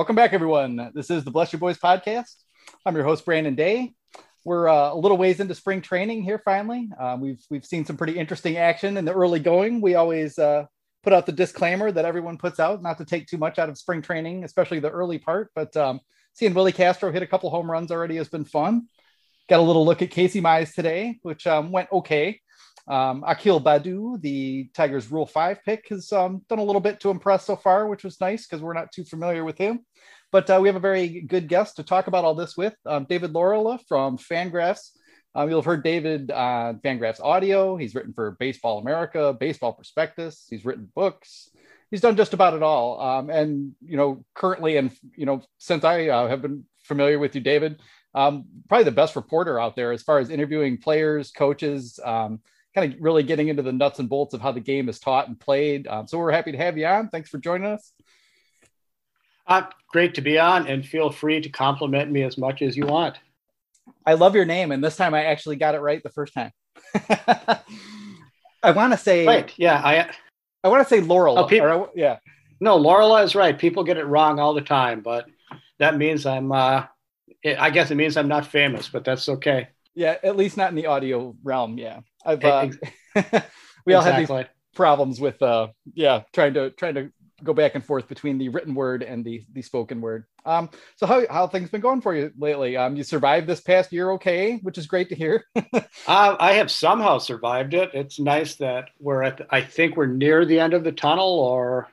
Welcome back, everyone. This is the Bless Your Boys podcast. I'm your host, Brandon Day. We're uh, a little ways into spring training here. Finally, uh, we've we've seen some pretty interesting action in the early going. We always uh, put out the disclaimer that everyone puts out, not to take too much out of spring training, especially the early part. But um, seeing Willi Castro hit a couple home runs already has been fun. Got a little look at Casey Mize today, which um, went okay. Um, Akil Baddoo, the Tigers Rule 5 pick, has um, done a little bit to impress so far, which was nice because we're not too familiar with him. But uh, we have a very good guest to talk about all this with um, David Laurila from Fangraphs. Um, you'll have heard David on Fangraphs Audio. He's written for Baseball America, Baseball Prospectus. He's written books. He's done just about it all. Um, and, you know, currently, and, you know, since I uh, have been familiar with you, David, um, probably the best reporter out there as far as interviewing players, coaches, kind of really getting into the nuts and bolts of how the game is taught and played. Um, so we're happy to have you on. Thanks for joining us. Uh, great to be on, and feel free to compliment me as much as you want. I love your name, and this time I actually got it right the first time. I want to say, right? Yeah, I. I want to say Laurel. Oh, people, or, yeah. No, Laurel is right. People get it wrong all the time, but that means I'm. Uh, I guess it means I'm not famous, but that's okay. Yeah, at least not in the audio realm. Yeah. I've uh, we all exactly. have these problems with uh yeah trying to trying to go back and forth between the written word and the the spoken word. Um, so how how things been going for you lately? Um, you survived this past year, okay, which is great to hear. uh, I have somehow survived it. It's nice that we're at. The, I think we're near the end of the tunnel or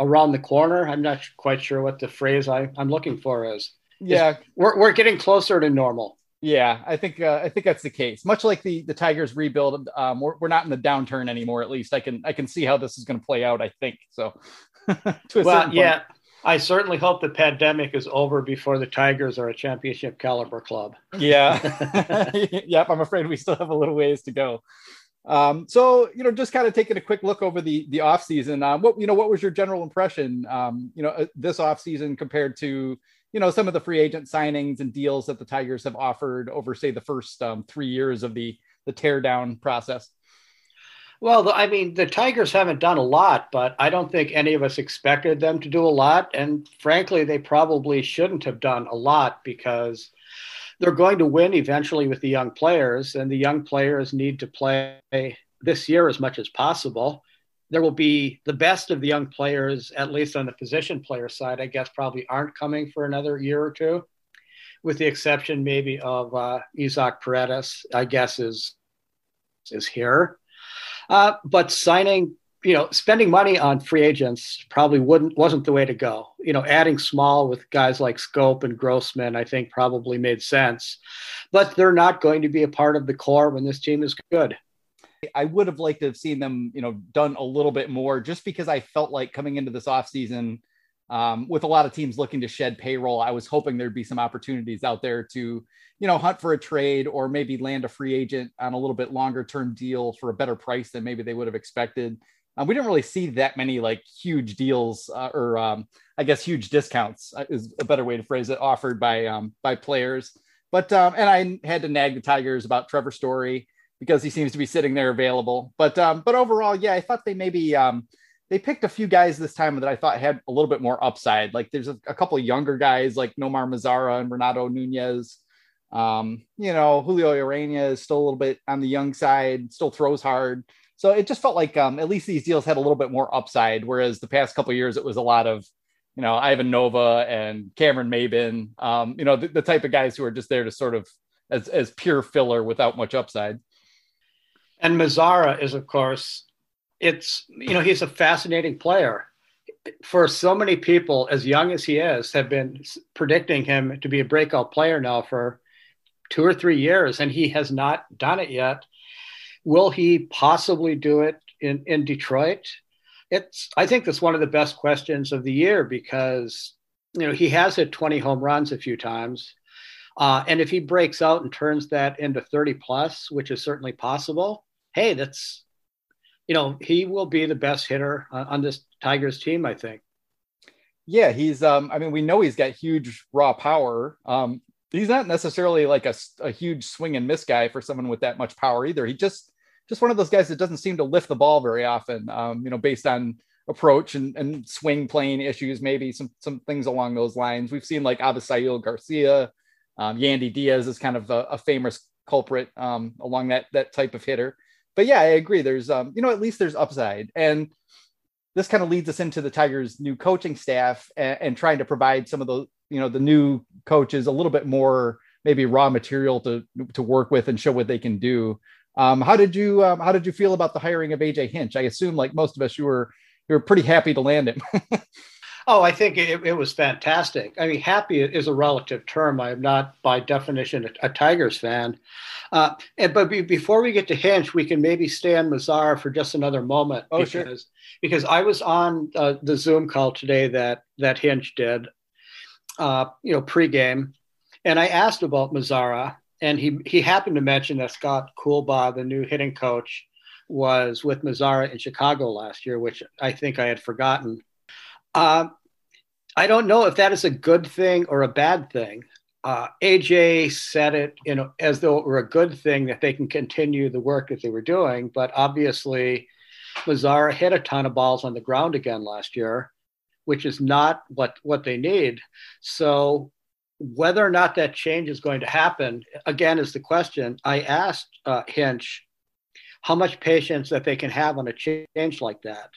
around the corner. I'm not quite sure what the phrase I, I'm looking for is. Yeah, it's, we're we're getting closer to normal. Yeah, I think uh, I think that's the case. Much like the the Tigers rebuild, um, we're, we're not in the downturn anymore. At least I can I can see how this is going to play out. I think so. well, yeah, I certainly hope the pandemic is over before the Tigers are a championship caliber club. Yeah, yep. I'm afraid we still have a little ways to go. Um, so you know, just kind of taking a quick look over the the off season. Um, what you know, what was your general impression? Um, you know, uh, this off season compared to you know some of the free agent signings and deals that the Tigers have offered over, say, the first um, three years of the the teardown process? Well, I mean, the Tigers haven't done a lot, but I don't think any of us expected them to do a lot. And frankly, they probably shouldn't have done a lot because they're going to win eventually with the young players, and the young players need to play this year as much as possible there will be the best of the young players, at least on the position player side, I guess, probably aren't coming for another year or two, with the exception maybe of uh, Isaac Paredes, I guess, is is here. Uh, but signing, you know, spending money on free agents probably wouldn't wasn't the way to go. You know, adding small with guys like Schoop and Grossman, I think probably made sense, but they're not going to be a part of the core when this team is good. I would have liked to have seen them, you know, done a little bit more just because I felt like coming into this offseason um, with a lot of teams looking to shed payroll, I was hoping there'd be some opportunities out there to, you know, hunt for a trade or maybe land a free agent on a little bit longer term deal for a better price than maybe they would have expected. Um, we didn't really see that many like huge deals uh, or um, I guess huge discounts uh, is a better way to phrase it offered by um, by players. But um, and I had to nag the Tigers about Trevor Story because he seems to be sitting there available. But um, but overall, yeah, I thought they maybe um, they picked a few guys this time that I thought had a little bit more upside. Like there's a, a couple of younger guys like Nomar Mazara and Renato Nunez. Um, you know, Julio Urena is still a little bit on the young side, still throws hard. So it just felt like um, at least these deals had a little bit more upside, whereas the past couple years it was a lot of, you know, Ivan Nova and Cameron Maybin, um, you know, the, the type of guys who are just there to sort of as, as pure filler without much upside. And Mazara is, of course, it's, you know, he's a fascinating player. For so many people, as young as he is, have been predicting him to be a breakout player now for two or three years, and he has not done it yet. Will he possibly do it in, in Detroit? It's, I think that's one of the best questions of the year because, you know, he has hit 20 home runs a few times. Uh, and if he breaks out and turns that into 30 plus, which is certainly possible, hey, that's, you know, he will be the best hitter on this Tigers team, I think. Yeah, he's, um, I mean, we know he's got huge raw power. Um, he's not necessarily like a, a huge swing and miss guy for someone with that much power either. He just, just one of those guys that doesn't seem to lift the ball very often, um, you know, based on approach and, and swing plane issues, maybe some some things along those lines. We've seen like Avisail Garcia, um, Yandy Diaz is kind of a, a famous culprit um, along that that type of hitter. But yeah, I agree. There's um, you know, at least there's upside. And this kind of leads us into the Tigers' new coaching staff and, and trying to provide some of the, you know, the new coaches a little bit more maybe raw material to to work with and show what they can do. Um, how did you um, how did you feel about the hiring of AJ Hinch? I assume, like most of us, you were you were pretty happy to land him. oh, I think it, it, was fantastic. I mean, happy is a relative term. I am not, by definition, a, a Tigers fan. Uh, and, but be, before we get to Hinch, we can maybe stay on Mazara for just another moment. Oh, because, sure. Because I was on uh, the Zoom call today that that Hinch did, uh, you know, pregame, and I asked about Mazara, and he he happened to mention that Scott Coolbaugh, the new hitting coach, was with Mazara in Chicago last year, which I think I had forgotten. Uh, I don't know if that is a good thing or a bad thing. Uh, AJ said it, you know, as though it were a good thing that they can continue the work that they were doing. But obviously, Mazara hit a ton of balls on the ground again last year, which is not what what they need. So whether or not that change is going to happen again is the question. I asked uh, Hinch how much patience that they can have on a change like that.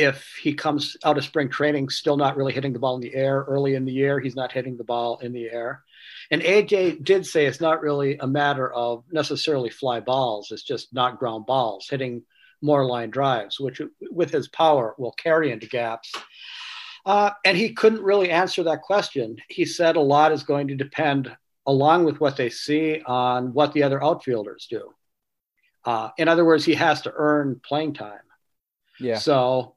If he comes out of spring training still not really hitting the ball in the air early in the year, he's not hitting the ball in the air. And AJ did say it's not really a matter of necessarily fly balls, it's just not ground balls, hitting more line drives, which with his power will carry into gaps. Uh, and he couldn't really answer that question. He said a lot is going to depend, along with what they see, on what the other outfielders do. Uh, in other words, he has to earn playing time. Yeah. So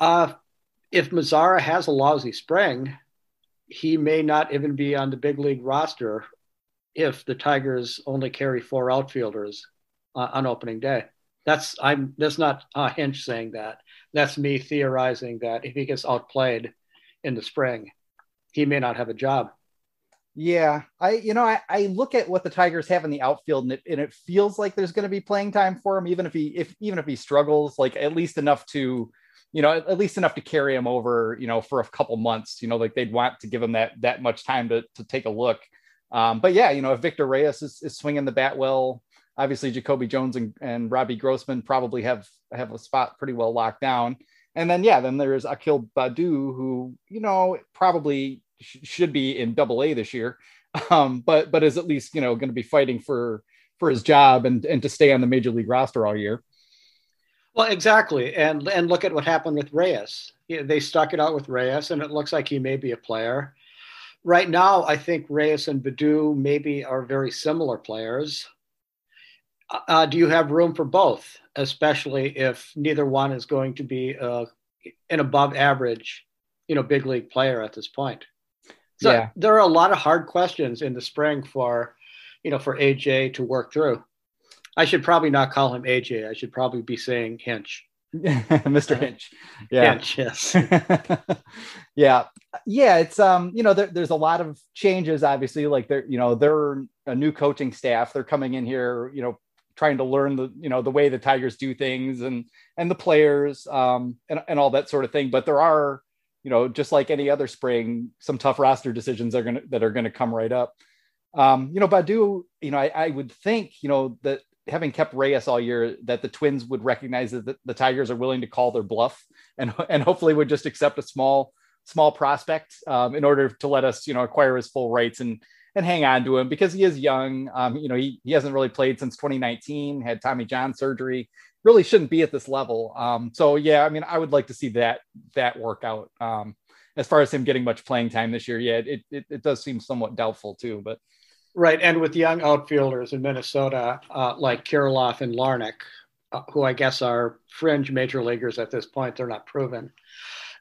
uh, if Mazara has a lousy spring, he may not even be on the big league roster if the Tigers only carry four outfielders uh, on opening day. That's I'm that's not a Hinch saying that. That's me theorizing that if he gets outplayed in the spring, he may not have a job. Yeah, I you know I, I look at what the Tigers have in the outfield and it, and it feels like there's going to be playing time for him even if he if even if he struggles like at least enough to you know at least enough to carry him over you know for a couple months you know like they'd want to give him that that much time to to take a look. Um, but yeah, you know if Victor Reyes is, is swinging the bat well, obviously Jacoby Jones and, and Robbie Grossman probably have have a spot pretty well locked down. And then yeah, then there's Akil Baddoo who you know probably sh- should be in double A this year, um, but but is at least you know going to be fighting for for his job and and to stay on the major league roster all year. Well, exactly, and and look at what happened with Reyes. They stuck it out with Reyes, and it looks like he may be a player. Right now, I think Reyes and Baddoo maybe are very similar players. Uh, do you have room for both, especially if neither one is going to be uh, an above average, you know, big league player at this point? So yeah. there are a lot of hard questions in the spring for, you know, for AJ to work through. I should probably not call him AJ. I should probably be saying Hinch. Mr. Hinch. Yeah. Hinch, yes. yeah. Yeah. It's, um, you know, there, there's a lot of changes, obviously, like they're, you know, they're a new coaching staff. They're coming in here, you know, trying to learn the, you know, the way the Tigers do things and, and the players, um, and, and all that sort of thing. But there are, you know, just like any other spring, some tough roster decisions are going to, that are going to come right up. Um, you know, Baddoo, you know, I, I, would think, you know, that having kept Reyes all year, that the Twins would recognize that the, Tigers are willing to call their bluff and and hopefully would just accept a small small prospect um, in order to let us, you know, acquire his full rights and and hang on to him because he is young. Um, you know, he, he hasn't really played since 2019, had Tommy John surgery really shouldn't be at this level. Um, so yeah, I mean, I would like to see that that work out. Um, as far as him getting much playing time this year, yeah, it, it, it does seem somewhat doubtful too. But right, and with young outfielders in Minnesota uh, like Kirilloff and Larnach, uh, who I guess are fringe major leaguers at this point, they're not proven.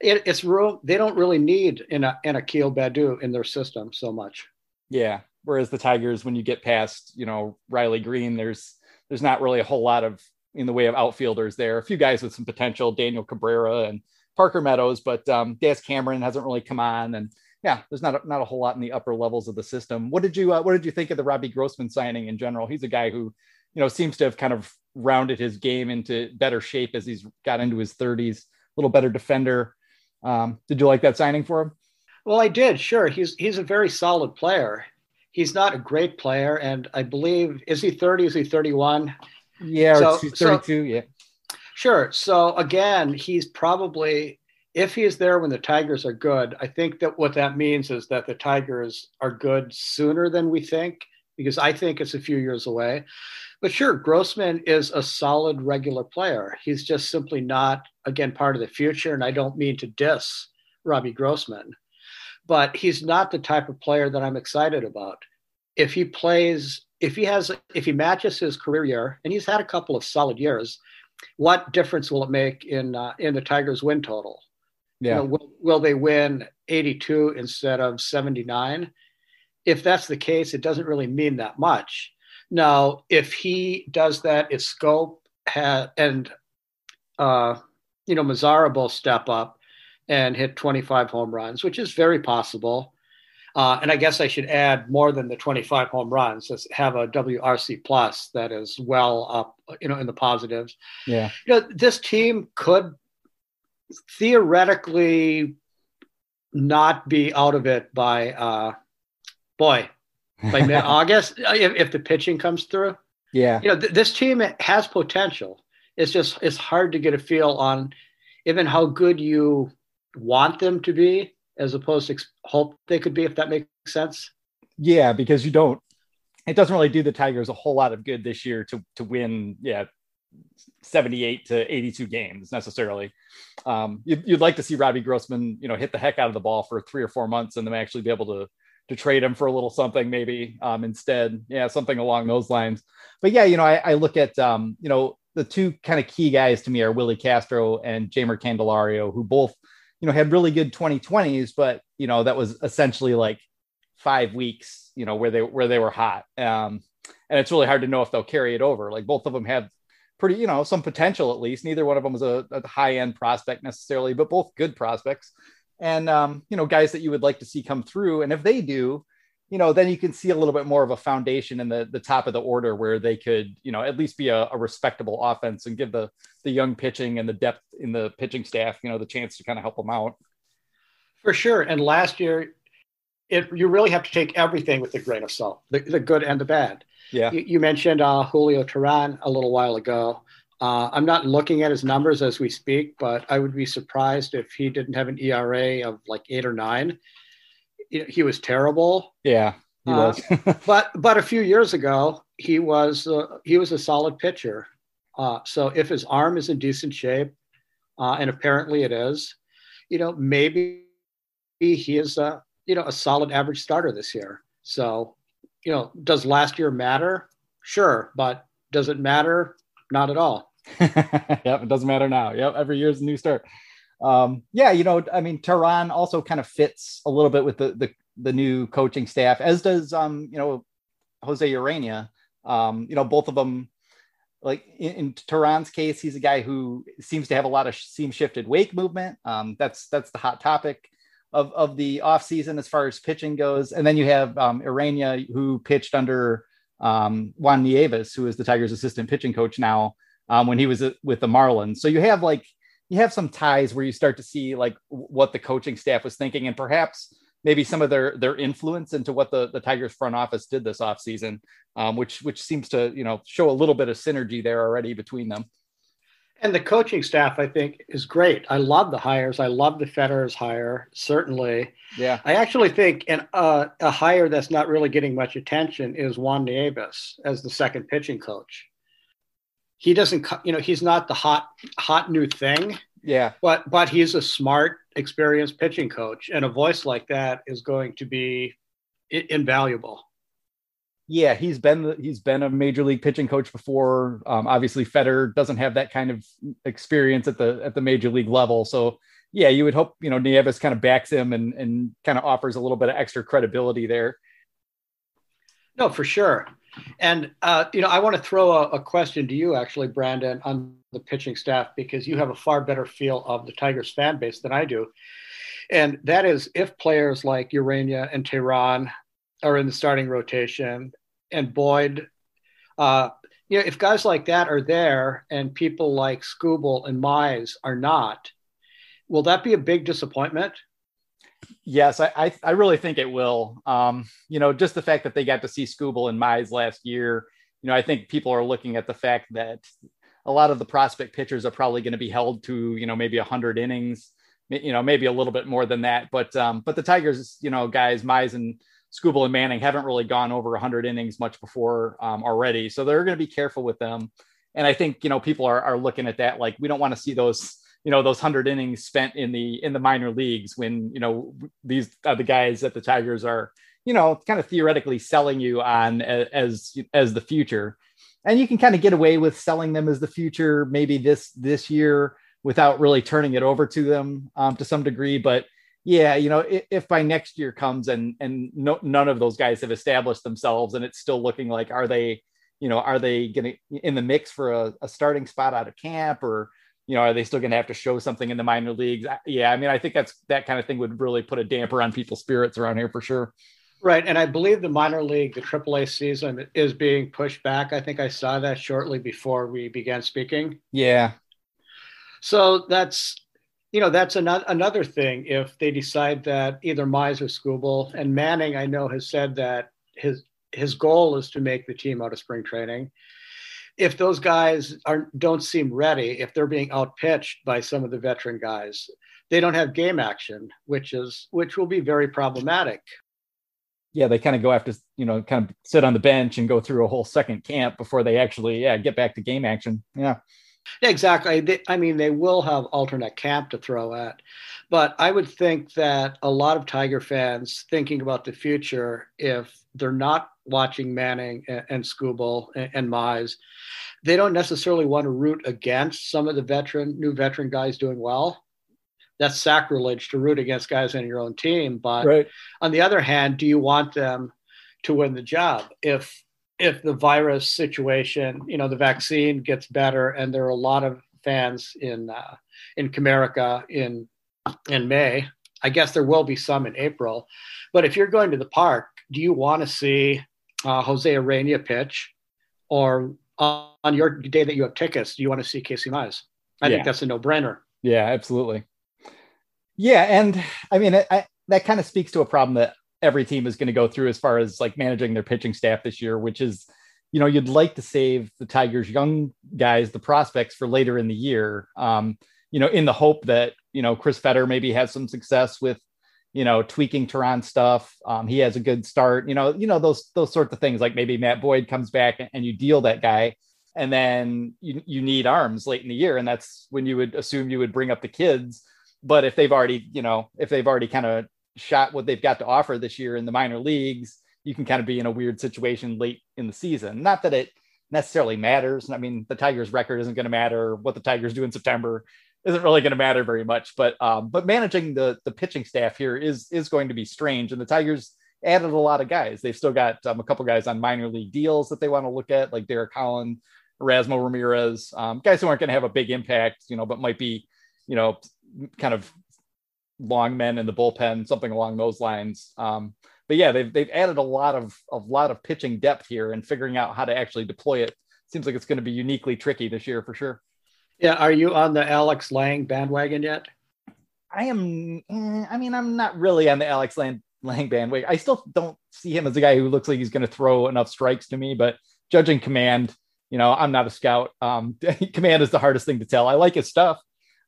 It, it's real. They don't really need in a in Akil Baddoo in their system so much. Yeah. Whereas the Tigers, when you get past, you know, Riley Greene, there's there's not really a whole lot of in the way of outfielders there. A few guys with some potential, Daniel Cabrera and Parker Meadows, but um, Cameron hasn't really come on, and yeah, there's not a, not a whole lot in the upper levels of the system. What did you uh, what did you think of the Robbie Grossman signing in general? He's a guy who you know seems to have kind of rounded his game into better shape as he's got into his 30s. A little better defender. Um, did you like that signing for him? Well, I did. Sure, he's he's a very solid player. He's not a great player, and I believe is he thirty? Is he thirty one? Yeah, so, he's thirty two. So, yeah. Sure. So again, he's probably if he is there when the Tigers are good, I think that what that means is that the Tigers are good sooner than we think, because I think it's a few years away. But sure, Grossman is a solid regular player. He's just simply not, again, part of the future. And I don't mean to diss Robbie Grossman, but he's not the type of player that I'm excited about. If he plays, if he has, if he matches his career year, and he's had a couple of solid years, what difference will it make in uh, in the Tigers' win total? Yeah. You know, will, will they win 82 instead of 79? If that's the case, it doesn't really mean that much. Now, if he does that, if Schoop ha- and uh, you know Mazara both step up and hit 25 home runs, which is very possible. Uh, and I guess I should add more than the 25 home runs. Have a WRC plus that is well up, you know, in the positives. Yeah. You know, this team could theoretically not be out of it by uh, boy by mid August if, if, the pitching comes through. Yeah, you know th- this team has potential. It's just it's hard to get a feel on even how good you want them to be as opposed to hope they could be. If that makes sense. Yeah, because you don't. It doesn't really do the Tigers a whole lot of good this year to to win. Yeah, 78 to 82 games necessarily. Um, you'd, you'd, like to see Robbie Grossman, you know, hit the heck out of the ball for three or four months and then actually be able to to trade him for a little something maybe um, instead. Yeah, something along those lines. But yeah, you know, I, I look at um, you know the two kind of key guys to me are Willi Castro and Jeimer Candelario, who both you know had really good 2020s, but you know that was essentially like five weeks, you know, where they where they were hot. Um, and it's really hard to know if they'll carry it over. Like both of them have pretty, you know, some potential at least. Neither one of them was a, a high end prospect necessarily, but both good prospects. And, um, you know, guys that you would like to see come through. And if they do, you know, then you can see a little bit more of a foundation in the, the top of the order where they could, you know, at least be a, a respectable offense and give the, the young pitching and the depth in the pitching staff, you know, the chance to kind of help them out. For sure. And last year, it, you really have to take everything with a grain of salt, the, the good and the bad. Yeah. You, you mentioned uh, Julio Teheran a little while ago. Uh, I'm not looking at his numbers as we speak, but I would be surprised if he didn't have an ERA of like eight or nine. He was terrible. Yeah, he uh, was. but but a few years ago, he was uh, he was a solid pitcher. Uh, so if his arm is in decent shape, uh, and apparently it is, you know, maybe he is a you know a solid average starter this year. So you know, does last year matter? Sure, but does it matter? Not at all. yep, it doesn't matter now. Yep, every year's a new start. Um, yeah, you know, I mean, Teheran also kind of fits a little bit with the the, the new coaching staff, as does um, you know, Jose Urena. Um, you know, both of them like in, in Teheran's case, he's a guy who seems to have a lot of seam shifted wake movement. Um, that's that's the hot topic of, of the offseason as far as pitching goes. And then you have um, Urena, who pitched under um, Juan Nieves, who is the Tigers' assistant pitching coach now um, when he was with the Marlins. So you have like, you have some ties where you start to see like what the coaching staff was thinking and perhaps maybe some of their their influence into what the, the Tigers front office did this offseason, um, which which seems to you know show a little bit of synergy there already between them. And the coaching staff, I think, is great. I love the hires. I love the Fetter's hire, certainly. Yeah. I actually think an, uh, a hire that's not really getting much attention is Juan Nieves as the second pitching coach. He doesn't, you know, he's not the hot, hot new thing. Yeah. But but he's a smart, experienced pitching coach, and a voice like that is going to be invaluable yeah, he's been he's been a major league pitching coach before. Um, obviously, Fetter doesn't have that kind of experience at the at the major league level. So yeah, you would hope you know Nieves kind of backs him and and kind of offers a little bit of extra credibility there. No, for sure. And uh, you know, I want to throw a, a, question to you, actually, Brandon, on the pitching staff because you have a far better feel of the Tigers fan base than I do. And that is, if players like Urena and Teheran are in the starting rotation, and Boyd. Uh, you know, if guys like that are there and people like Skubal and Mize are not, will that be a big disappointment? Yes, I, I, I really think it will. Um, you know, just the fact that they got to see Skubal and Mize last year, you know, I think people are looking at the fact that a lot of the prospect pitchers are probably going to be held to, you know, maybe 100 innings, you know, maybe a little bit more than that. But um, but the Tigers, you know, guys, Mize and Skubal and Manning haven't really gone over 100 innings much before um, already, so they're going to be careful with them. And I think you know people are are looking at that like we don't want to see those you know those 100 innings spent in the in the minor leagues when you know these are the guys that the Tigers are you know kind of theoretically selling you on as as the future and you can kind of get away with selling them as the future maybe this this year without really turning it over to them um, to some degree but yeah you know if, if by next year comes and and no, none of those guys have established themselves and it's still looking like are they you know are they going to in the mix for a, a starting spot out of camp or you know are they still going to have to show something in the minor leagues yeah i mean i think that's that kind of thing would really put a damper on people's spirits around here for sure Right. And I believe the minor league, the AAA season is being pushed back. I think I saw that shortly before we began speaking. Yeah. So that's, you know, that's another, another thing. If they decide that either Mize or Skubal and Manning, I know, has said that his, his goal is to make the team out of spring training. If those guys are don't seem ready, if they're being outpitched by some of the veteran guys, they don't have game action, which is which will be very problematic yeah, they kind of go after, you know, kind of sit on the bench and go through a whole second camp before they actually, yeah, get back to game action. Yeah. Yeah, exactly. They, I mean, they will have alternate camp to throw at, but I would think that a lot of Tiger fans thinking about the future, if they're not watching Manning and, and Skubal and, and Mize, they don't necessarily want to root against some of the veteran, new veteran guys doing well that's sacrilege to root against guys on your own team. But right. on the other hand, do you want them to win the job? If if the virus situation, you know, the vaccine gets better, and there are a lot of fans in uh, in Comerica in in May. I guess there will be some in April. But if you're going to the park, do you want to see uh, Jose Urena pitch, or uh, on your day that you have tickets, do you want to see Casey Mize? I yeah. think that's a no-brainer. Yeah, absolutely. Yeah, and I mean, I, I, that kind of speaks to a problem that every team is going to go through as far as like managing their pitching staff this year, which is, you know, you'd like to save the Tigers' young guys, the prospects, for later in the year. Um, you know, in the hope that you know Chris Fetter maybe has some success with, you know, tweaking Teheran stuff. Um, he has a good start. You know, you know those those sorts of things. Like maybe Matt Boyd comes back and you deal that guy, and then you you need arms late in the year, and that's when you would assume you would bring up the kids but if they've already, you know, if they've already kind of shot what they've got to offer this year in the minor leagues, you can kind of be in a weird situation late in the season. Not that it necessarily matters. I mean, the Tigers' record isn't going to matter. What the Tigers do in September isn't really going to matter very much. But um, but managing the the pitching staff here is is going to be strange. And the Tigers added a lot of guys. They've still got um, a couple guys on minor league deals that they want to look at, like Derek Holland, Erasmo Ramirez, um, guys who aren't going to have a big impact, you know, but might be, you know, kind of long men in the bullpen, something along those lines. Um, but yeah, they've they've added a lot of a lot of pitching depth here, and figuring out how to actually deploy it seems like it's going to be uniquely tricky this year for sure. Yeah, are you on the Alex Lang bandwagon yet? I am. Eh, I mean, I'm not really on the Alex Lang, Lange bandwagon. I still don't see him as a guy who looks like he's going to throw enough strikes to me. But judging command, you know, I'm not a scout. Um, command is the hardest thing to tell. I like his stuff.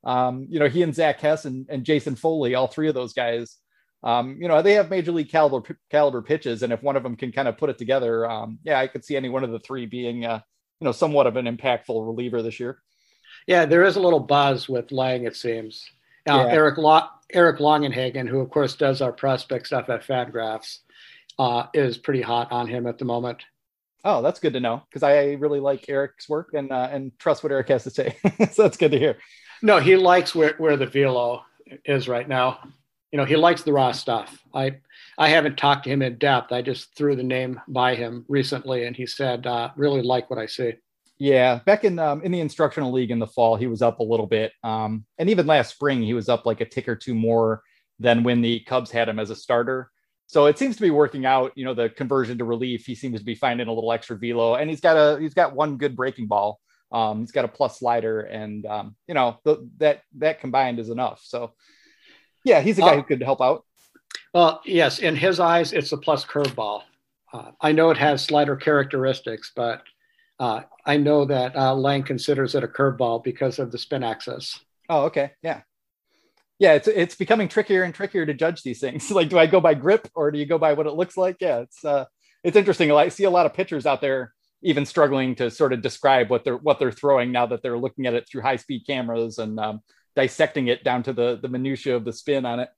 Um, you know, he and Zach Hess and, and Jason Foley, all three of those guys, um, you know, they have major league caliber caliber pitches, and if one of them can kind of put it together, um, yeah, I could see any one of the three being, uh, you know, somewhat of an impactful reliever this year. Yeah, there is a little buzz with Lang, it seems. Uh, yeah. Eric Lo- Eric Longenhagen, who of course does our prospect stuff at Fangraphs, uh, is pretty hot on him at the moment. Oh, that's good to know because I really like Eric's work and uh, and trust what Eric has to say. so that's good to hear. No, he likes where, where the velo is right now. You know, he likes the raw stuff. I I haven't talked to him in depth. I just threw the name by him recently, and he said, uh, "Really like what I see." Yeah, back in um, in the instructional league in the fall, he was up a little bit, um, and even last spring, he was up like a tick or two more than when the Cubs had him as a starter. So it seems to be working out. You know, the conversion to relief, he seems to be finding a little extra velo, and he's got a he's got one good breaking ball Um, he's got a plus slider, and um, you know the, that that combined is enough. So, yeah, he's a guy uh, who could help out. Well, yes, in his eyes, it's a plus curveball. Uh, I know it has slider characteristics, but uh, I know that uh, Lang considers it a curveball because of the spin axis. Oh, okay, yeah, yeah. It's it's becoming trickier and trickier to judge these things. like, do I go by grip or do you go by what it looks like? Yeah, it's uh, it's interesting. I see a lot of pitchers out there even struggling to sort of describe what they're what they're throwing now that they're looking at it through high speed cameras and um, dissecting it down to the the minutia of the spin on it.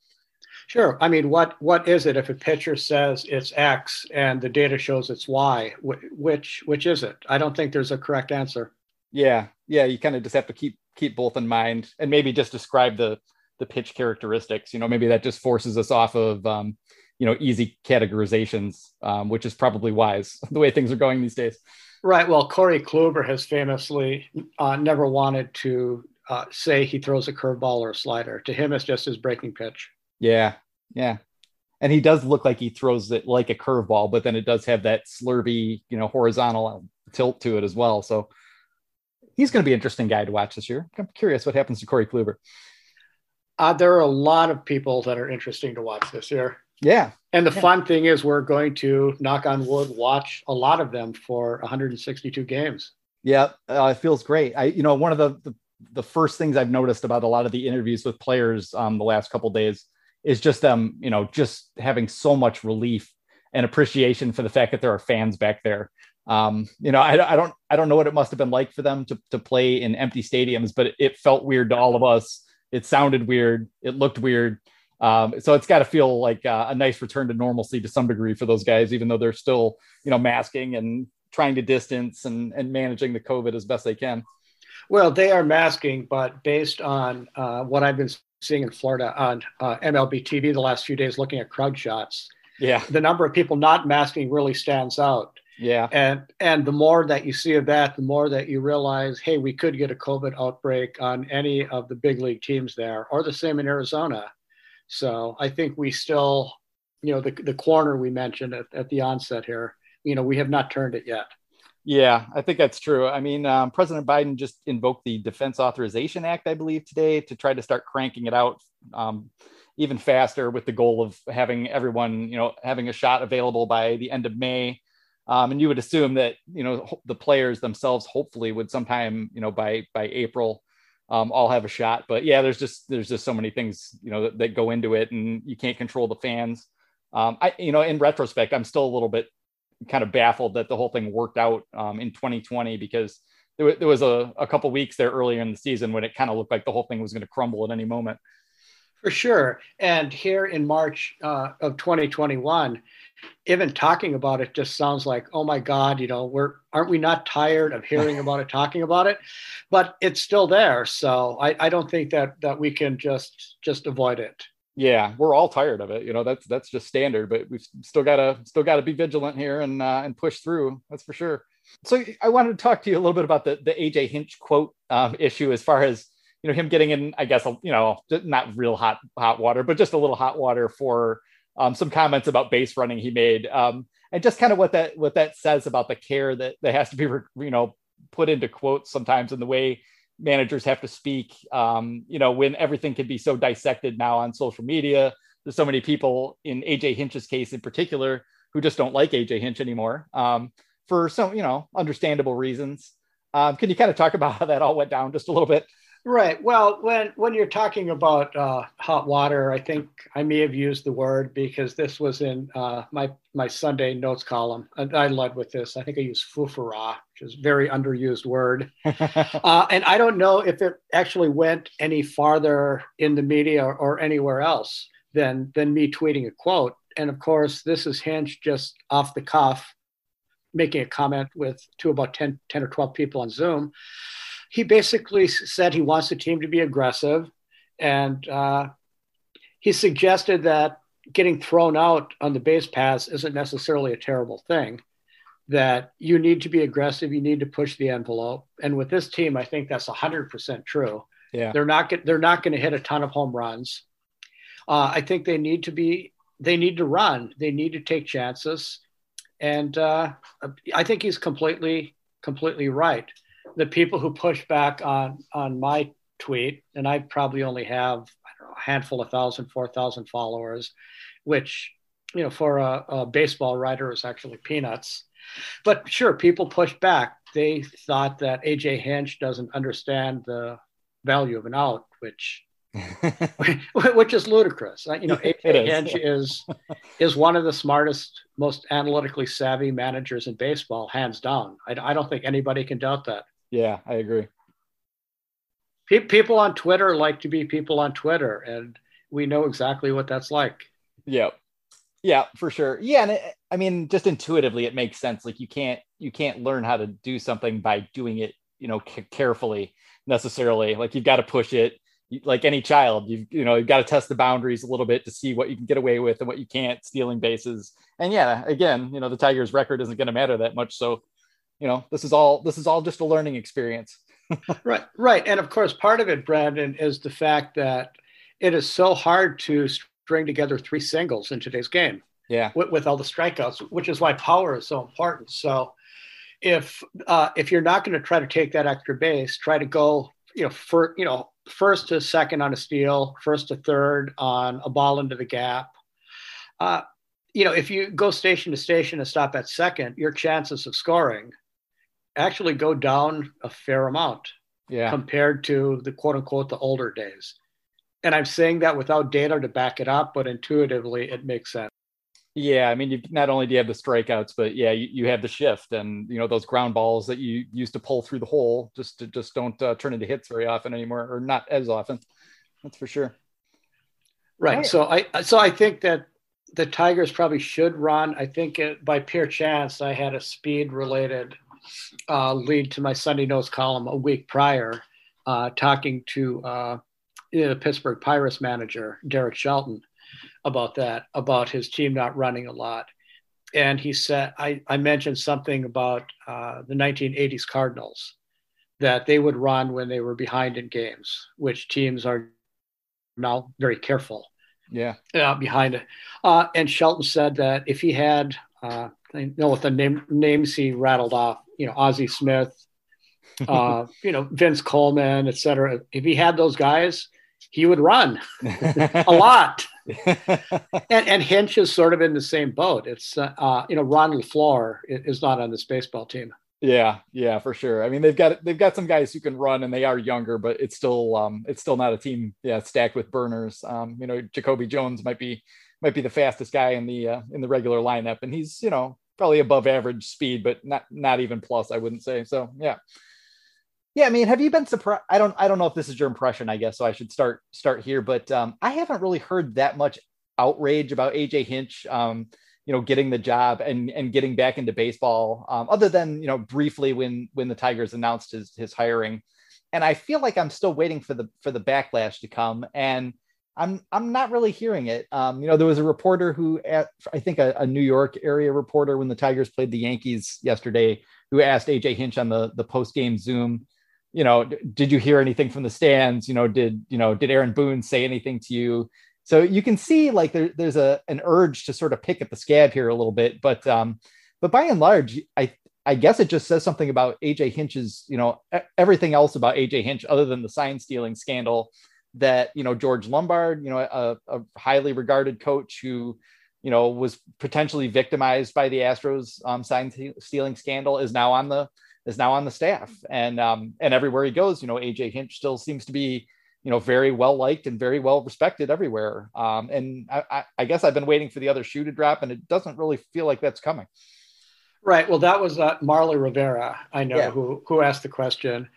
Sure. I mean, what what is it if a pitcher says it's X and the data shows it's Y? Which which is it? I don't think there's a correct answer. Yeah, yeah. You kind of just have to keep keep both in mind, and maybe just describe the the pitch characteristics. You know, maybe that just forces us off of um, you know easy categorizations, um, which is probably wise the way things are going these days. Right. Well, Corey Kluber has famously uh, never wanted to uh, say he throws a curveball or a slider. To him, it's just his breaking pitch. Yeah, yeah. And he does look like he throws it like a curveball, but then it does have that slurvy, you know, horizontal tilt to it as well. So he's going to be an interesting guy to watch this year. I'm curious what happens to Corey Kluber. Uh, there are a lot of people that are interesting to watch this year. Yeah. And the yeah. fun thing is, we're going to knock on wood, watch a lot of them for 162 games. Yeah, uh, it feels great. I, you know, one of the, the, the first things I've noticed about a lot of the interviews with players um, the last couple days is just them, you know, just having so much relief and appreciation for the fact that there are fans back there. Um, you know, I, I, don't, I don't know what it must have been like for them to, to play in empty stadiums, but it felt weird to all of us. It sounded weird. It looked weird. Um, so it's got to feel like uh, a nice return to normalcy to some degree for those guys, even though they're still, you know, masking and trying to distance and, and managing the COVID as best they can. Well, they are masking, but based on uh, what I've been seeing in Florida on uh, MLB TV the last few days, looking at crowd shots. Yeah, the number of people not masking really stands out. Yeah, and and the more that you see of that, the more that you realize, hey, we could get a COVID outbreak on any of the big league teams there, or the same in Arizona. So I think we still, you know, the the corner we mentioned at, at the onset here, you know, we have not turned it yet. Yeah, I think that's true. I mean, um, President Biden just invoked the Defense Authorization Act, I believe, today to try to start cranking it out um, even faster with the goal of having everyone, you know, having a shot available by the end of May. Um, and you would assume that, you know, the players themselves hopefully would sometime, you know, by by April, um, all have a shot. But yeah, there's just there's just so many things, you know, that, that go into it, and you can't control the fans. Um, I, you know, in retrospect, I'm still a little bit kind of baffled that the whole thing worked out um, in 2020 because there, there was a, a couple weeks there earlier in the season when it kind of looked like the whole thing was going to crumble at any moment. For sure. And here in March uh, of 2021, even talking about it just sounds like, oh my God, you know, we're aren't we not tired of hearing about it, talking about it? But it's still there. So I, I don't think that that we can just just avoid it yeah, we're all tired of it. You know, that's that's just standard, but we've still got to still got to be vigilant here and uh, and push through. That's for sure. So I wanted to talk to you a little bit about the the AJ Hinch quote um, issue, as far as you know him getting in. I guess you know not real hot hot water, but just a little hot water for um, some comments about base running he made, um, and just kind of what that what that says about the care that that has to be you know put into quotes sometimes in the way managers have to speak. Um, you know when everything can be so dissected now on social media there's so many people in aj hinch's case in particular who just don't like aj hinch anymore um, for some you know understandable reasons. Um, can you kind of talk about how that all went down just a little bit Right. Well, when when you're talking about uh, hot water, I think I may have used the word because this was in uh, my my Sunday notes column, and I led with this. I think I used foofaraw, which is a very underused word, uh, and I don't know if it actually went any farther in the media or, or anywhere else than than me tweeting a quote. And of course, this is Hinch just off the cuff, making a comment with to about 10, 10 or 12 people on Zoom he basically said he wants the team to be aggressive, and uh, he suggested that getting thrown out on the base paths isn't necessarily a terrible thing. That you need to be aggressive, you need to push the envelope, and with this team, I think that's hundred percent true. Yeah, they're not they're not going to hit a ton of home runs. Uh, I think they need to be they need to run, they need to take chances, and uh, I think he's completely completely right the people who push back on on my tweet, and I probably only have know, a handful of thousand, four thousand followers, which you know for a, a baseball writer is actually peanuts. But sure, people pushed back. They thought that AJ Hinch doesn't understand the value of an out, which which is ludicrous. You know, AJ. Hinch is is one of the smartest, most analytically savvy managers in baseball, hands down. I, I don't think anybody can doubt that. Yeah, I agree. People on Twitter like to be people on Twitter, and we know exactly what that's like. Yeah, yeah, for sure. Yeah, and it, I mean, just intuitively, it makes sense. Like you can't you can't learn how to do something by doing it, you know, c- carefully necessarily. Like you've got to push it. Like any child, you've you know you've got to test the boundaries a little bit to see what you can get away with and what you can't, stealing bases. And yeah, again, you know, the Tigers' record isn't going to matter that much. So, you know, this is all this is all just a learning experience right, right. And of course, part of it, Brandon, is the fact that it is so hard to string together three singles in today's game. Yeah. With, with all the strikeouts, which is why power is so important. So if uh, if you're not going to try to take that extra base, try to go, you know, for you know, first to second on a steal, first to third on a ball into the gap. Uh, you know, if you go station to station and stop at second, your chances of scoring actually go down a fair amount yeah. compared to the quote unquote the older days. And I'm saying that without data to back it up, but intuitively it makes sense. Yeah, I mean, you not only do you have the strikeouts, but yeah, you, you have the shift, and you know those ground balls that you used to pull through the hole just to, just don't uh, turn into hits very often anymore, or not as often. That's for sure. Right. right. So I so I think that the Tigers probably should run. I think it, by pure chance, I had a speed related uh, lead to my Sunday Notes column a week prior, uh, talking to uh, the Pittsburgh Pirates manager, Derek Shelton, about that, about his team not running a lot. And he said, I, I mentioned something about uh, the 1980s Cardinals, that they would run when they were behind in games, which teams are now very careful. Yeah. Uh, behind it. Uh, and Shelton said that if he had, uh, I know what the name, names he rattled off, you know, Ozzie Smith, uh, you know, Vince Coleman, et cetera. If he had those guys, he would run a lot. and, and Hinch is sort of in the same boat. It's, uh, uh, you know, Ron LeFlore is not on this baseball team. Yeah, yeah, for sure. I mean, they've got they've got some guys who can run, and they are younger, but it's still um, it's still not a team, yeah, stacked with burners. Um, you know, Jacoby Jones might be might be the fastest guy in the uh, in the regular lineup, and he's you know probably above average speed, but not not even plus, I wouldn't say. So yeah. Yeah, I mean, have you been surprised? I don't I don't know if this is your impression, I guess, so I should start start here, but um, I haven't really heard that much outrage about AJ Hinch um, you know, getting the job and and getting back into baseball, um, other than, you know, briefly when when the Tigers announced his his hiring. And I feel like I'm still waiting for the for the backlash to come. And I'm I'm not really hearing it. Um, you know, there was a reporter who, at, I think a, a, New York area reporter, when the Tigers played the Yankees yesterday, who asked AJ Hinch on the the post game Zoom, you know, did you hear anything from the stands? You know, did you know did Aaron Boone say anything to you? So you can see like there, there's a an urge to sort of pick at the scab here a little bit, but um, but by and large, I I guess it just says something about AJ Hinch's, you know, everything else about AJ Hinch other than the sign stealing scandal that you know George Lombard, you know, a, a, highly regarded coach who you know was potentially victimized by the Astros um, sign stealing scandal, is now on the is now on the staff, and um, and everywhere he goes, you know, AJ Hinch still seems to be you know very well liked and very well respected everywhere. Um, and I, I, I guess I've been waiting for the other shoe to drop, and it doesn't really feel like that's coming. Right. Well, that was uh, Marly Rivera, I know, yeah. who who asked the question.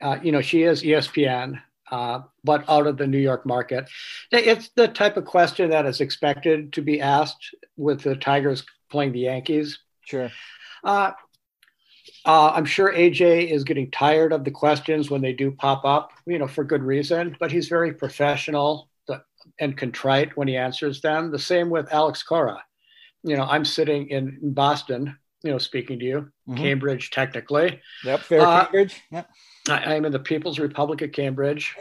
Uh, you know, she is ESPN, uh, but out of the New York market. It's the type of question that is expected to be asked with the Tigers playing the Yankees. Sure. Uh, uh, I'm sure AJ is getting tired of the questions when they do pop up, you know, for good reason, but he's very professional and contrite when he answers them. The same with Alex Cora. You know, I'm sitting in Boston, you know, speaking to you, mm-hmm. Cambridge, technically. Yep, fair uh, Cambridge. Yep. I, am in the People's Republic of Cambridge.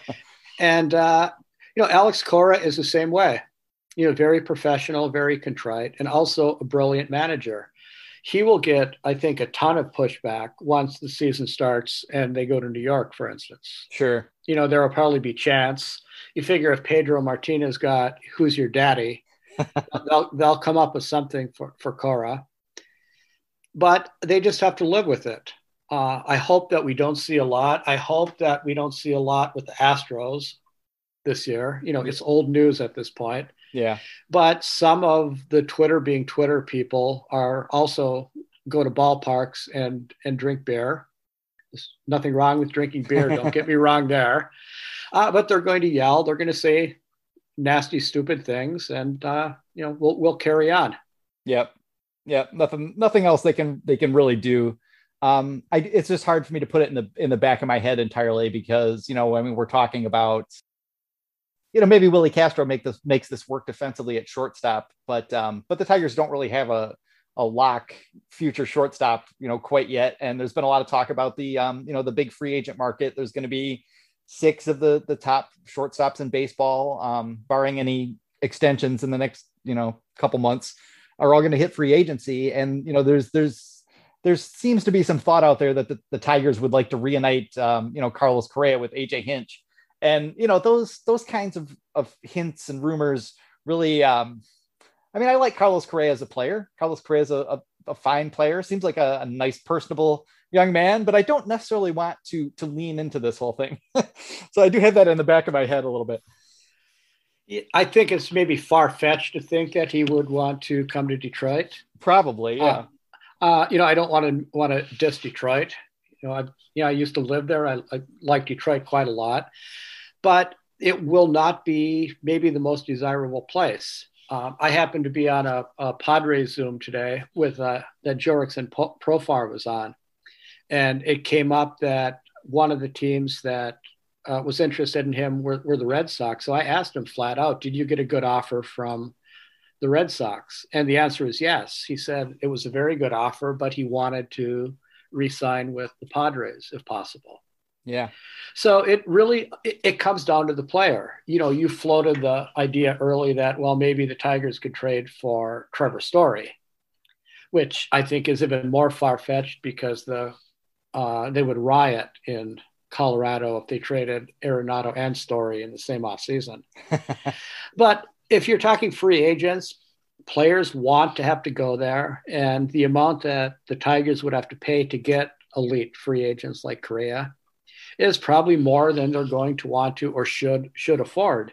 and, uh, you know, Alex Cora is the same way, you know, very professional, very contrite, and also a brilliant manager. he will get, I think, a ton of pushback once the season starts and they go to New York, for instance. Sure. You know, there will probably be chants. You figure if Pedro Martinez got "Who's Your Daddy," they'll they'll come up with something for for Cora. But they just have to live with it. Uh, I hope that we don't see a lot. I hope that we don't see a lot with the Astros this year. You know, it's old news at this point. Yeah. But some of the Twitter being Twitter people are also go to ballparks and and drink beer. There's nothing wrong with drinking beer. Don't get me wrong there. Uh, but they're going to yell. They're going to say nasty, stupid things, and uh, you know we'll we'll carry on. Yep. Yep. Nothing. Nothing else they can they can really do. Um, I, it's just hard for me to put it in the in the back of my head entirely because you know I mean we're talking about you know maybe Willi Castro make this makes this work defensively at shortstop, but um, but the Tigers don't really have a a lock future shortstop you know quite yet, and there's been a lot of talk about the um, you know the big free agent market. There's going to be six of the the top shortstops in baseball, um, barring any extensions in the next you know couple months, are all going to hit free agency, and you know there's there's there seems to be some thought out there that the, the Tigers would like to reunite, um, you know, Carlos Correa with AJ Hinch. And you know those those kinds of of hints and rumors really um i mean i like carlos correa as a player. Carlos correa is a, a, a fine player seems like a, a, nice personable young man but i don't necessarily want to to lean into this whole thing. So i do have that in the back of my head a little bit. I think it's maybe far-fetched to think that he would want to come to detroit. Probably yeah. Uh, uh, you know i don't want to want to diss detroit you know i know i used to live there i, I like detroit quite a lot but it will not be maybe the most desirable place. Um, I happened to be on a, a Padres Zoom today with uh, that Jurickson Profar was on, and it came up that one of the teams that uh, was interested in him were, were the Red Sox. So I asked him flat out, "Did you get a good offer from the Red Sox?" And the answer is yes. He said it was a very good offer, but he wanted to re-sign with the Padres if possible. Yeah. So it really it, it, comes down to the player. You know, you floated the idea early that well maybe the Tigers could trade for Trevor Story, which I think is even more far fetched because the uh, they would riot in Colorado if they traded Arenado and Story in the same offseason. but if you're talking free agents, players want to have to go there, and the amount that the Tigers would have to pay to get elite free agents like Correa is probably more than they're going to want to or should should afford.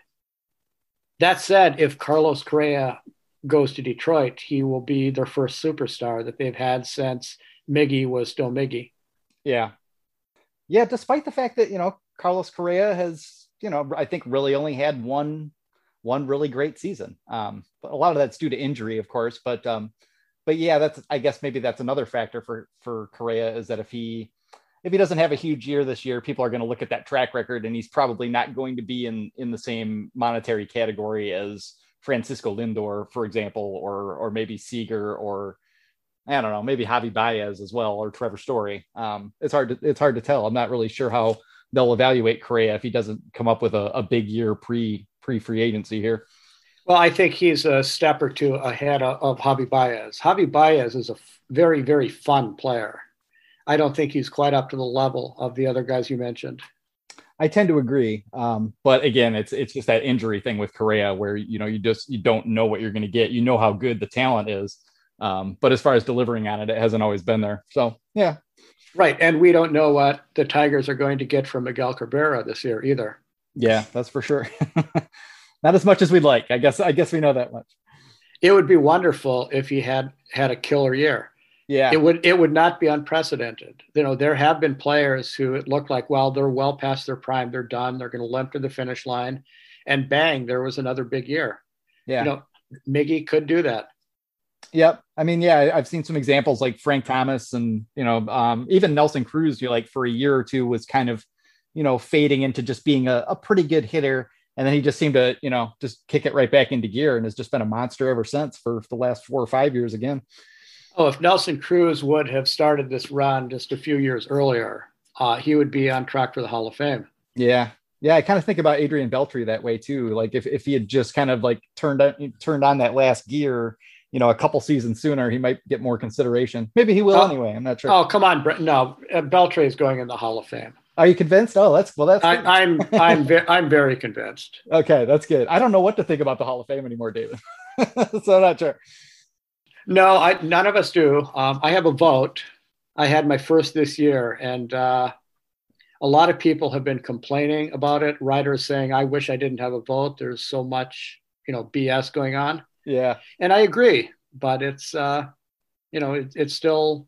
That said, if Carlos Correa goes to Detroit, he will be their first superstar that they've had since Miggy was still Miggy. Yeah. Yeah, despite the fact that, you know, Carlos Correa has, you know, I think really only had one one really great season. Um, but a lot of that's due to injury, of course, but um, but yeah, that's I guess maybe that's another factor for for Correa is that if he if he doesn't have a huge year this year, people are going to look at that track record and he's probably not going to be in in the same monetary category as Francisco Lindor, for example, or or maybe Seager or I don't know, maybe Javi Baez as well or Trevor Story. Um, it's hard to it's hard to tell. I'm not really sure how they'll evaluate Correa if he doesn't come up with a, a big year pre pre free agency here. Well, I think he's a step or two ahead of, of Javi Baez. Javi Baez is a very, very fun player. I don't think he's quite up to the level of the other guys you mentioned. I tend to agree, um, but again, it's it's just that injury thing with Correa, where you know you just you don't know what you're going to get. You know how good the talent is, um, but as far as delivering on it, it hasn't always been there. So yeah, right. And we don't know what the Tigers are going to get from Miguel Cabrera this year either. Yeah, that's for sure. Not as much as we'd like. I guess I guess we know that much. It would be wonderful if he had had a killer year. Yeah. It would it would not be unprecedented. You know, there have been players who it looked like, well, they're well past their prime, they're done, they're going to limp to the finish line, and bang, there was another big year. Yeah. You know, Miggy could do that. Yep. I mean, yeah, I've seen some examples like Frank Thomas and, you know, um, even Nelson Cruz, you like for a year or two was kind of, you know, fading into just being a, a pretty good hitter. And then he just seemed to, you know, just kick it right back into gear and has just been a monster ever since for the last four or five years again. Oh, if Nelson Cruz would have started this run just a few years earlier, uh, he would be on track for the Hall of Fame. Yeah. Yeah, I kind of think about Adrian Beltre that way too. Like if, if he had just kind of like turned on, turned on that last gear, you know, a couple seasons sooner, he might get more consideration. Maybe he will oh, anyway. I'm not sure. Oh, come on, Brett. No, uh, Beltre is going in the Hall of Fame. Are you convinced? Oh, that's well. That's I, am I'm I'm, ve- I'm very convinced. Okay, that's good. I don't know what to think about the Hall of Fame anymore, David. so I'm not sure. No, I none of us do. Um, I have a vote. I had my first this year, and uh, a lot of people have been complaining about it. Writers saying, "I wish I didn't have a vote." There's so much, you know, BS going on. Yeah, and I agree, but it's, uh, you know, it, it's still,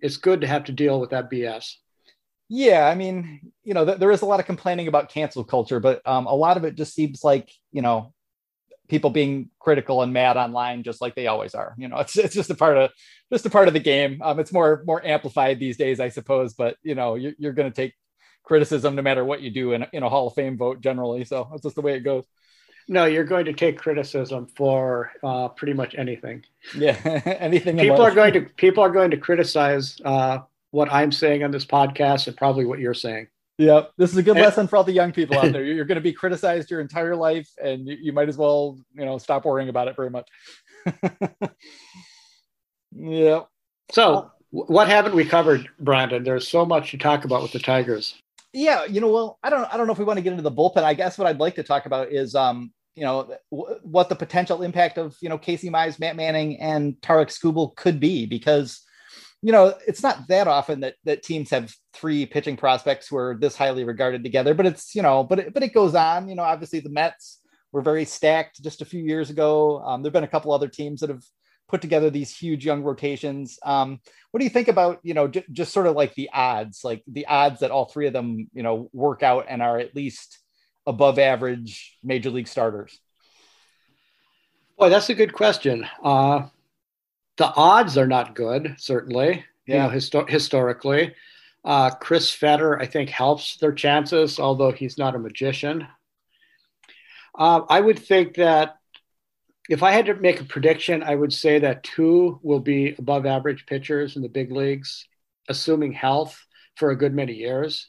it's good to have to deal with that BS. Yeah, I mean, you know, th- there is a lot of complaining about cancel culture, but um, a lot of it just seems like, you know, people being critical and mad online, just like they always are. You know, it's it's just a part of just a part of the game. Um, it's more more amplified these days, I suppose. But you know, you're, you're going to take criticism no matter what you do in, in a Hall of Fame vote generally. So that's just the way it goes. No, you're going to take criticism for uh, pretty much anything. Yeah, anything. People are going to people are going to criticize uh, what I'm saying on this podcast and probably what you're saying. Yeah, this is a good lesson for all the young people out there. You're going to be criticized your entire life, and you, you might as well, you know, stop worrying about it very much. yeah. So, what haven't we covered, Brandon? There's so much to talk about with the Tigers. Yeah, you know, well, I don't, I don't know if we want to get into the bullpen. I guess what I'd like to talk about is, um, you know, w- what the potential impact of, you know, Casey Mize, Matt Manning, and Tarik Skubal could be, because you know, it's not that often that that teams have three pitching prospects who are this highly regarded together, but it's you know, but it, but it goes on. You know, obviously the Mets were very stacked just a few years ago. Um, there've been a couple other teams that have put together these huge young rotations. Um, what do you think about you know j- just sort of like the odds, like the odds that all three of them you know work out and are at least above average major league starters? Boy, that's a good question. Uh, the odds are not good, certainly. Yeah. You know, histo- historically, uh, Chris Fetter, I think, helps their chances, although he's not a magician. Uh, I would think that if I had to make a prediction, I would say that two will be above average pitchers in the big leagues, assuming health for a good many years.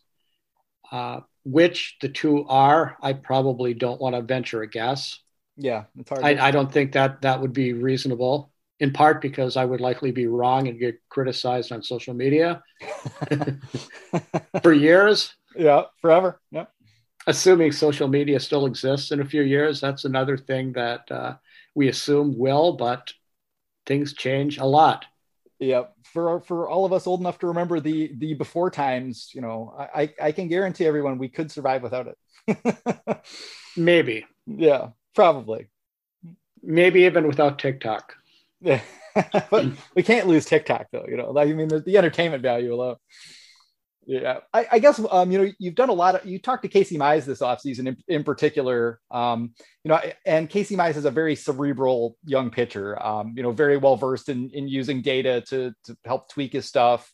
Uh, which the two are, I probably don't want to venture a guess. Yeah, it's hard. I, I don't think that that would be reasonable in part because I would likely be wrong and get criticized on social media for years. Yeah, forever. Yeah. Assuming social media still exists in a few years, that's another thing that uh, we assume will, but things change a lot. Yeah, for for all of us old enough to remember the the before times, you know, I I can guarantee everyone we could survive without it. Maybe. Yeah, probably. Maybe even without TikTok. Yeah. but we can't lose TikTok though, you know. Like I mean the, the entertainment value alone. Yeah. I, I, guess um, you know, you've done a lot of you talked to Casey Mize this offseason in, in particular. Um, you know, and Casey Mize is a very cerebral young pitcher, um, you know, very well versed in in using data to to help tweak his stuff.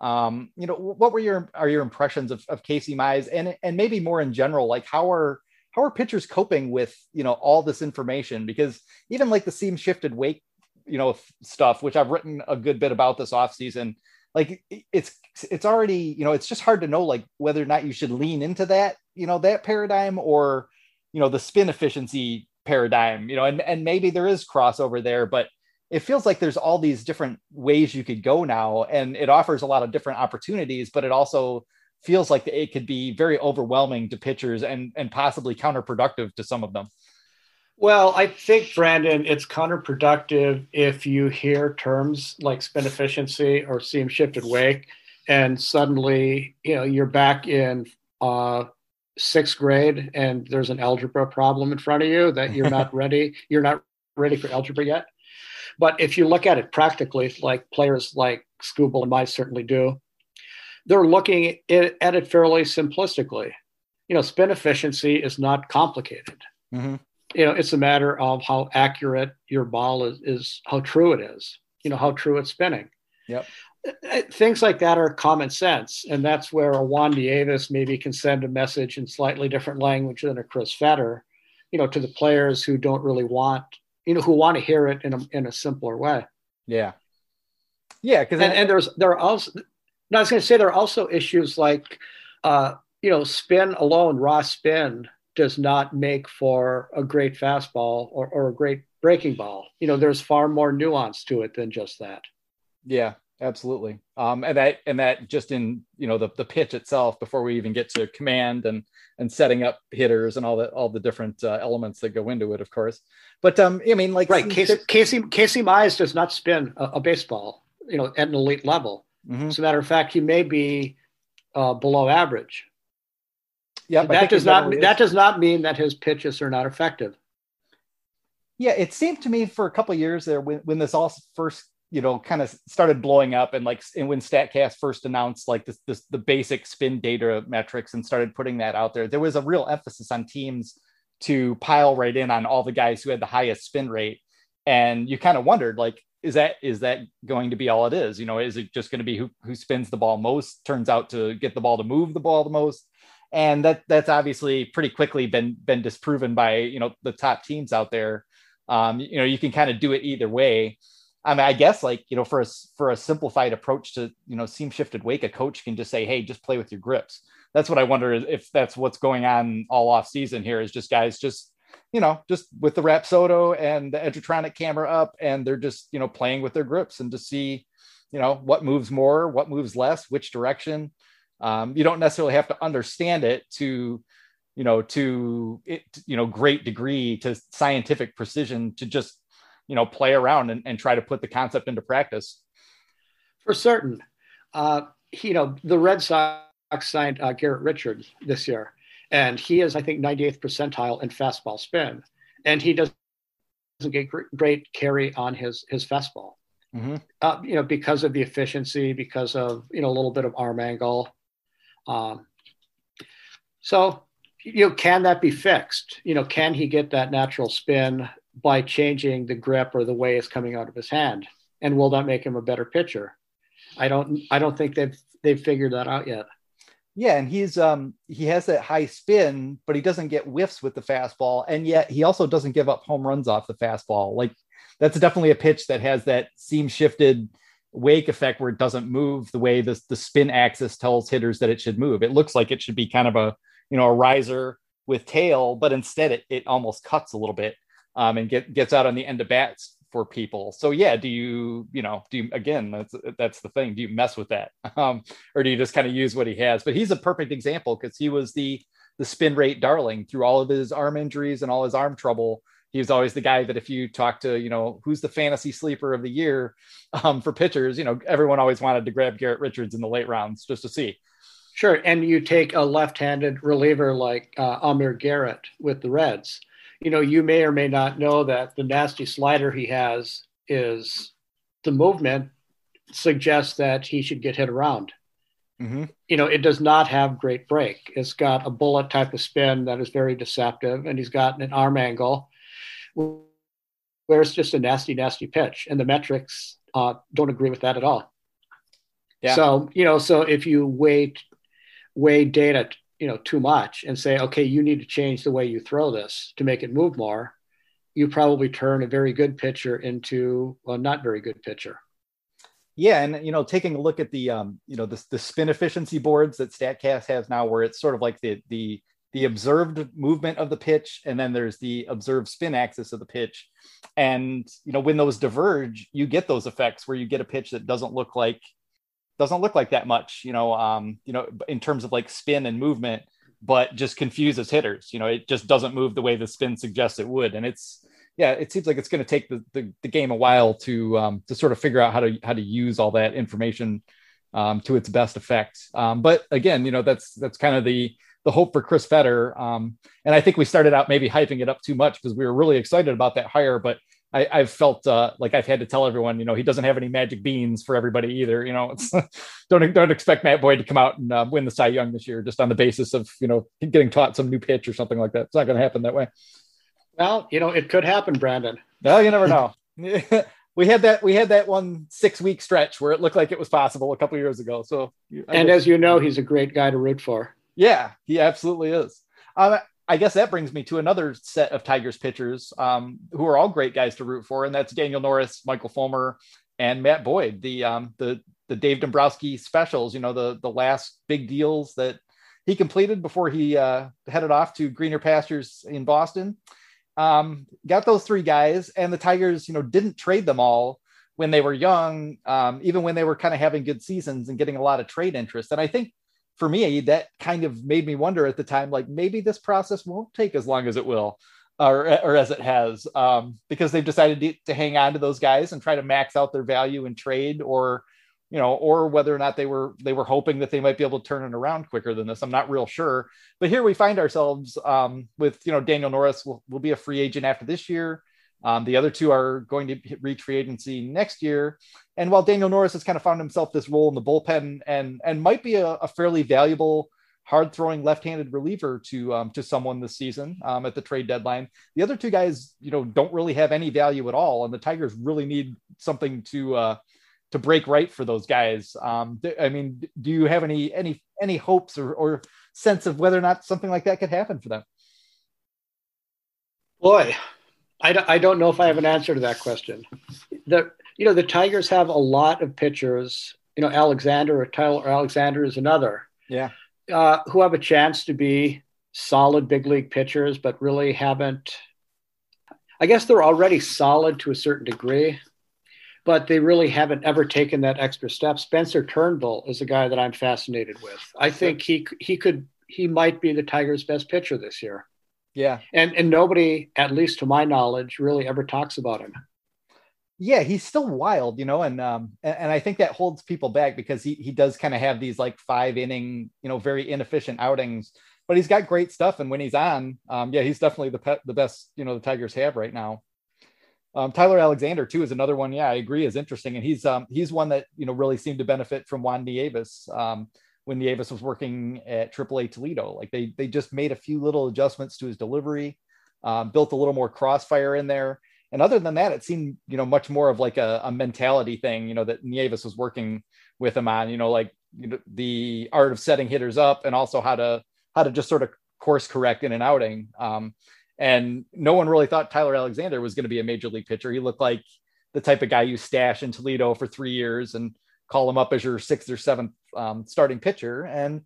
Um, you know, what were your are your impressions of, of Casey Mize and and maybe more in general, like how are how are pitchers coping with you know all this information? Because even like the seam shifted wake you know stuff which i've written a good bit about this off season like it's it's already you know it's just hard to know like whether or not you should lean into that you know that paradigm or you know the spin efficiency paradigm you know and and maybe there is crossover there but it feels like there's all these different ways you could go now and it offers a lot of different opportunities but it also feels like it could be very overwhelming to pitchers and and possibly counterproductive to some of them well, I think, Brandon, it's counterproductive if you hear terms like spin efficiency or seam shifted wake, and suddenly, you know, you're back in uh, sixth grade and there's an algebra problem in front of you that you're not ready. You're not ready for algebra yet. But if you look at it practically, like players like Skubal and Mize certainly do, they're looking at it fairly simplistically. You know, spin efficiency is not complicated. Mm-hmm you know, it's a matter of how accurate your ball is, is how true it is, you know, how true it's spinning. Yep. Uh, things like that are common sense. And that's where a Juan Davis maybe can send a message in slightly different language than a Chris Fetter, you know, to the players who don't really want, you know, who want to hear it in a, in a simpler way. Yeah. Yeah. Cause and, and there's, there are also, no, I was going to say there are also issues like, uh, you know, spin alone, raw spin does not make for a great fastball or, or a great breaking ball. You know, there's far more nuance to it than just that. Yeah, absolutely. Um, and that and that just in you know the the pitch itself before we even get to command and and setting up hitters and all the all the different uh, elements that go into it, of course. But um, I mean, like right, Casey Casey, Casey Mize does not spin a, a baseball, you know, at an elite level. Mm-hmm. As a matter of fact, he may be uh, below average. Yeah, that does not that does not mean that his pitches are not effective. Yeah, it seemed to me for a couple years there when, when this all first you know kind of started blowing up and like and when statcast first announced like this, this the basic spin data metrics and started putting that out there there was a real emphasis on teams to pile right in on all the guys who had the highest spin rate. And you kind of wondered like is that is that going to be all it is? You know is it just going to be who, who spins the ball most? Turns out to get the ball to move the ball the most and that that's obviously pretty quickly been been disproven by you know the top teams out there um, you know you can kind of do it either way I mean, I guess like you know, for a for a simplified approach to you know seam shifted wake, a coach can just say, "Hey, just play with your grips." That's what I wonder if that's what's going on all off season here. Is just guys just you know just with the Rapsodo and the Edgertronic camera up, and they're just you know playing with their grips and to see you know what moves more, what moves less, which direction. Um, you don't necessarily have to understand it to you know to it you know great degree to scientific precision to just you know play around and, and try to put the concept into practice. For certain. Uh, you know the red sox signed uh, garrett richards this year and he is i think 98th percentile in fastball spin and he doesn't get great carry on his his fastball. Mm-hmm. uh, you know because of the efficiency because of you know a little bit of arm angle um, so you know can that be fixed? You know can he get that natural spin by changing the grip or the way it's coming out of his hand? And will that make him a better pitcher? I don't i don't think they've they've figured that out yet. Yeah and he's um he has that high spin but he doesn't get whiffs with the fastball and yet he also doesn't give up home runs off the fastball. Like that's definitely a pitch that has that seam shifted wake effect where it doesn't move the way the, the spin axis tells hitters that it should move it looks like it should be kind of a you know a riser with tail but instead it, it almost cuts a little bit um, and get, gets out on the end of bats for people. So yeah, do you, you know, do you, again, that's, that's the thing. Do you mess with that? Um, or do you just kind of use what he has? But he's a perfect example because he was the, the spin rate darling through all of his arm injuries and all his arm trouble. He was always the guy that if you talk to, you know, who's the fantasy sleeper of the year um, for pitchers, you know, everyone always wanted to grab Garrett Richards in the late rounds just to see. Sure. And you take a left-handed reliever like uh, Amir Garrett with the Reds you know, you may or may not know that the nasty slider he has is the movement suggests that he should get hit around. Mm-hmm. You know, it does not have great break. It's got a bullet type of spin that is very deceptive, and he's got an arm angle where it's just a nasty, nasty pitch, and the metrics uh, don't agree with that at all. Yeah. So you know, so if you weight weigh data you know too much and say okay you need to change the way you throw this to make it move more you probably turn a very good pitcher into a not very good pitcher yeah and you know taking a look at the um you know the, the spin efficiency boards that statcast has now where it's sort of like the the the observed movement of the pitch and then there's the observed spin axis of the pitch and you know when those diverge you get those effects where you get a pitch that doesn't look like doesn't look like that much, you know, um, you know, in terms of like spin and movement, but just confuses hitters. You know, it just doesn't move the way the spin suggests it would. And it's yeah, it seems like it's going to take the, the, the, game a while to um, to sort of figure out how to how to use all that information um, to its best effect. Um, but again, you know, that's that's kind of the the hope for Chris Fetter. Um, and I think we started out maybe hyping it up too much because we were really excited about that hire, but I, have felt uh, like I've had to tell everyone, you know, he doesn't have any magic beans for everybody either. You know, don't don't expect Matt Boyd to come out and uh, win the Cy Young this year just on the basis of you know getting taught some new pitch or something like that. It's not going to happen that way. Well, you know, it could happen, Brandon. No, you never know. we had that we had that one six week stretch where it looked like it was possible a couple years ago. So, I and guess, as you know, he's a great guy to root for. Yeah, he absolutely is. Um, I guess that brings me to another set of Tigers pitchers um, who are all great guys to root for, and that's Daniel Norris, Michael Fulmer, and Matt Boyd. The um, the the Dave Dombrowski specials, you know, the the last big deals that he completed before he uh, headed off to greener pastures in Boston. um, got those three guys, and the Tigers, you know, didn't trade them all when they were young, um, even when they were kind of having good seasons and getting a lot of trade interest. And I think for me, that kind of made me wonder at the time, like maybe this process won't take as long as it will, or, or as it has, um, because they've decided to, to, hang on to those guys and try to max out their value in trade, or you know, or whether or not they were they were hoping that they might be able to turn it around quicker than this. I'm not real sure. But here we find ourselves um, with you know Daniel Norris will, will be a free agent after this year. Um, the other two are going to reach free agency next year. And while Daniel Norris has kind of found himself this role in the bullpen and and might be a, a fairly valuable hard throwing left-handed reliever to um, to someone this season um, at the trade deadline. The other two guys, you know, don't really have any value at all, and the Tigers really need something to uh, to break right for those guys. Um, I mean, do you have any any any hopes or, or sense of whether or not something like that could happen for them? Boy, I don't, I don't know if I have an answer to that question. The you know the Tigers have a lot of pitchers. You know Alexander or Tyler Alexander is another. Yeah. Uh, who have a chance to be solid big league pitchers, but really haven't. I guess they're already solid to a certain degree, but they really haven't ever taken that extra step. Spencer Turnbull is a guy that I'm fascinated with. I think he he could he might be the Tigers' best pitcher this year. Yeah. And and nobody, at least to my knowledge, really ever talks about him. Yeah, he's still wild, you know, and um and, and I think that holds people back because he he does kind of have these like five inning, you know, very inefficient outings, but he's got great stuff. And when he's on, um, yeah, he's definitely the pet, the best, you know, the Tigers have right now. Um, Tyler Alexander too is another one. Yeah, I agree, is interesting, and he's um, he's one that you know really seemed to benefit from Juan Nieves. Um, when Nieves was working at AAA Toledo. Like they they just made a few little adjustments to his delivery, um, built a little more crossfire in there. And other than that, it seemed you know much more of like a, a mentality thing. You know that Nieves was working with him on. You know like you know, the art of setting hitters up and also how to how to just sort of course correct in an outing. Um, and no one really thought Tyler Alexander was going to be a major league pitcher. He looked like the type of guy you stash in Toledo for three years and call him up as your sixth or seventh um, starting pitcher. And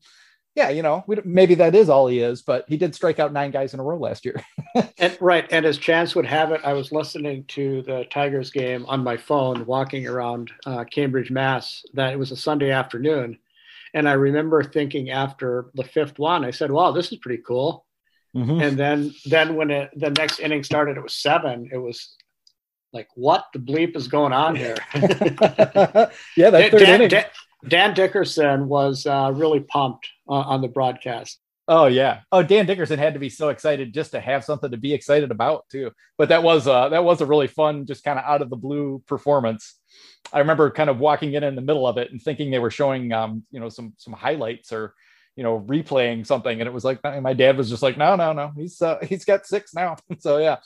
yeah, you know, maybe that is all he is, but he did strike out nine guys in a row last year. and right, and as chance would have it, I was listening to the Tigers game on my phone, walking around uh, Cambridge, Mass. That it was a Sunday afternoon, and I remember thinking after the fifth one, I said, "Wow, this is pretty cool." Mm-hmm. And then, then when it, the next inning started, it was seven. It was like what the bleep is going on here? yeah, that Dan, Dan, Dan, Dickerson was uh, really pumped uh, on the broadcast. Oh yeah. Oh, Dan Dickerson had to be so excited just to have something to be excited about too. But that was uh that was a really fun, just kind of out of the blue performance. I remember kind of walking in in the middle of it and thinking they were showing um you know some some highlights or you know replaying something, and it was like my dad was just like, no, no, no, he's uh, he's got six now. so yeah,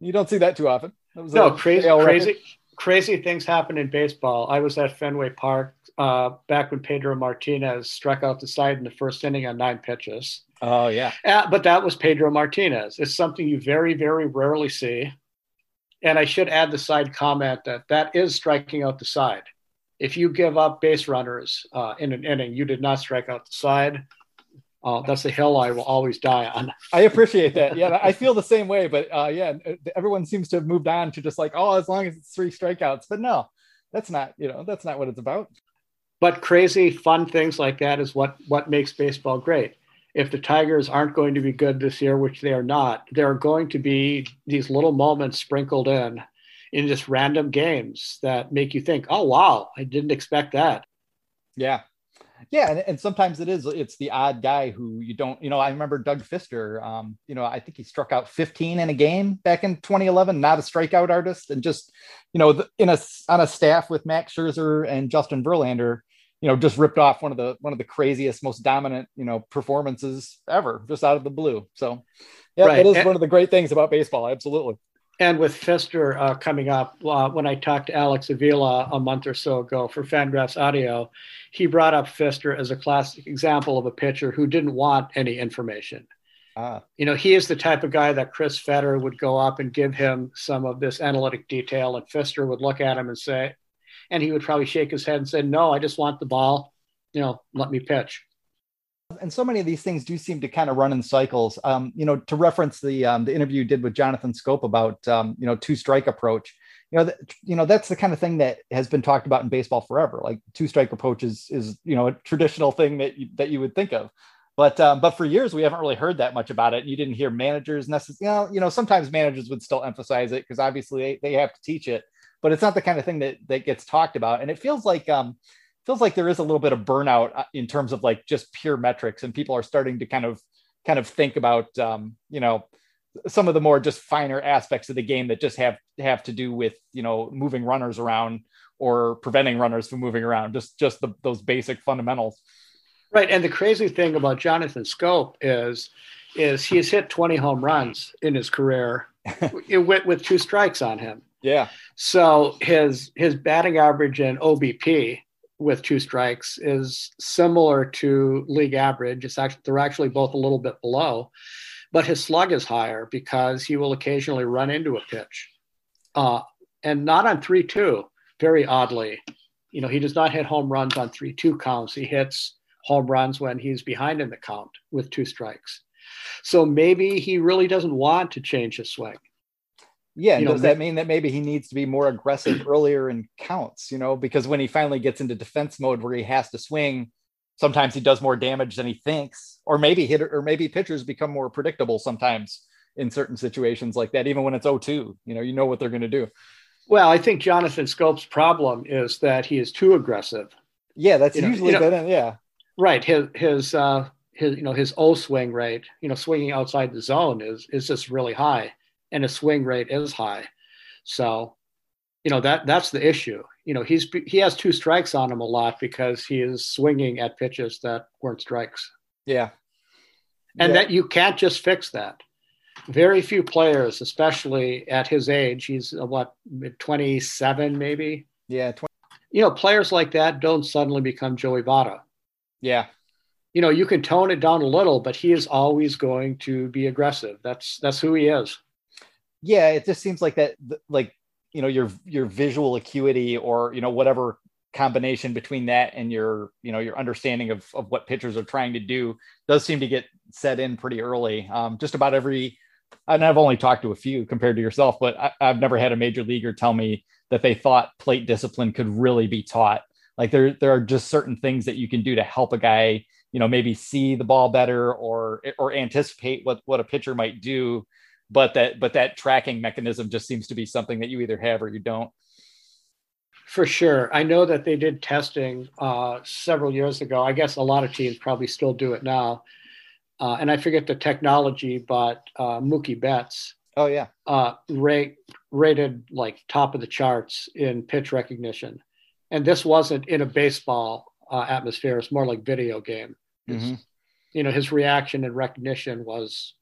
you don't see that too often no, crazy, crazy, crazy things happen in baseball. I was at Fenway Park uh, back when Pedro Martinez struck out the side in the first inning on nine pitches. Oh yeah, uh, but that was Pedro Martinez. It's something you very, very rarely see. And I should add the side comment that that is striking out the side. If you give up base runners uh, in an inning, you did not strike out the side. Uh, that's the hill I will always die on. I appreciate that. Yeah, I feel the same way. But uh, yeah, everyone seems to have moved on to just like, oh, as long as it's three strikeouts. But no, that's not. You know, that's not what it's about. But crazy, fun things like that is what what makes baseball great. If the Tigers aren't going to be good this year, which they are not, there are going to be these little moments sprinkled in in just random games that make you think, oh wow, I didn't expect that. Yeah, yeah, and, and sometimes it is it's the odd guy who you don't, you know, I remember Doug Fister, um, you know, I think he struck out 15 in a game back in 2011, not a strikeout artist, and just, you know, in a on a staff with Max Scherzer and Justin Verlander, you know, just ripped off one of the one of the craziest, most dominant, you know, performances ever, just out of the blue. So, yeah, right. that is and, one of the great things about baseball. Absolutely. And with Fister uh, coming up, uh, when I talked to Alex Avila a month or so ago for Fangraphs Audio, he brought up Fister as a classic example of a pitcher who didn't want any information. Ah. You know, he is the type of guy that Chris Fetter would go up and give him some of this analytic detail, and Fister would look at him and say, and he would probably shake his head and say, "No, I just want the ball. You know, let me pitch." And so many of these things do seem to kind of run in cycles. Um, you know, to reference the um, the interview you did with Jonathan Schoop about um, you know two strike approach. You know, you know that's the kind of thing that has been talked about in baseball forever. Like two strike approach is is you know a traditional thing that you, that you would think of. But um, but for years we haven't really heard that much about it. You didn't hear managers necessarily. You know, you know sometimes managers would still emphasize it because obviously they, they have to teach it. But it's not the kind of thing that that gets talked about. And it feels like um, feels like there is a little bit of burnout uh, in terms of like just pure metrics and people are starting to kind of kind of think about um, you know some of the more just finer aspects of the game that just have have to do with you know moving runners around or preventing runners from moving around just just the, those basic fundamentals. Right and the crazy thing about jonathan schoop is is he's hit 20 home runs in his career with, with two strikes on him. Yeah. So his his batting average and obp with two strikes is similar to league average. It's actually they're actually both a little bit below, but his slug is higher because he will occasionally run into a pitch, uh, and not on three two. Very oddly, you know, he does not hit home runs on three two counts. He hits home runs when he's behind in the count with two strikes. So maybe he really doesn't want to change his swing. Yeah, you know, does that, mean that maybe he needs to be more aggressive earlier in counts? You know, because when he finally gets into defense mode where he has to swing, sometimes he does more damage than he thinks, or maybe hit or maybe pitchers become more predictable sometimes in certain situations like that. Even when it's 0-2, you know, you know what they're going to do. Well, I think Jonathan Schoop's problem is that he is too aggressive. Yeah, that's you usually know, been yeah. Right. His his uh his you know his O swing rate, you know, swinging outside the zone is is just really high and his swing rate is high. So, you know that that's the issue. You know, he's he has two strikes on him a lot because he is swinging at pitches that weren't strikes. Yeah, and yeah. that you can't just fix that. Very few players, especially at his age, he's uh, what twenty seven maybe. Yeah, 20. you know, players like that don't suddenly become Joey Votto. Yeah, you know, you can tone it down a little, but he is always going to be aggressive. That's that's who he is yeah, it just seems like that, like you know, your your visual acuity or you know whatever combination between that and your you know your understanding of of what pitchers are trying to do does seem to get set in pretty early. Um, just about every, and I've only talked to a few compared to yourself, but I, I've never had a major leaguer tell me that they thought plate discipline could really be taught. Like there, there are just certain things that you can do to help a guy, you know, maybe see the ball better or or anticipate what what a pitcher might do but that but that tracking mechanism just seems to be something that you either have or you don't. For sure. I know that they did testing uh, several years ago. I guess a lot of teams probably still do it now. Uh, and i forget the technology but uh, mookie betts oh yeah. uh, rate, rated like top of the charts in pitch recognition. And this wasn't in a baseball uh, atmosphere. It's more like video game. Mm-hmm. you know his reaction and recognition was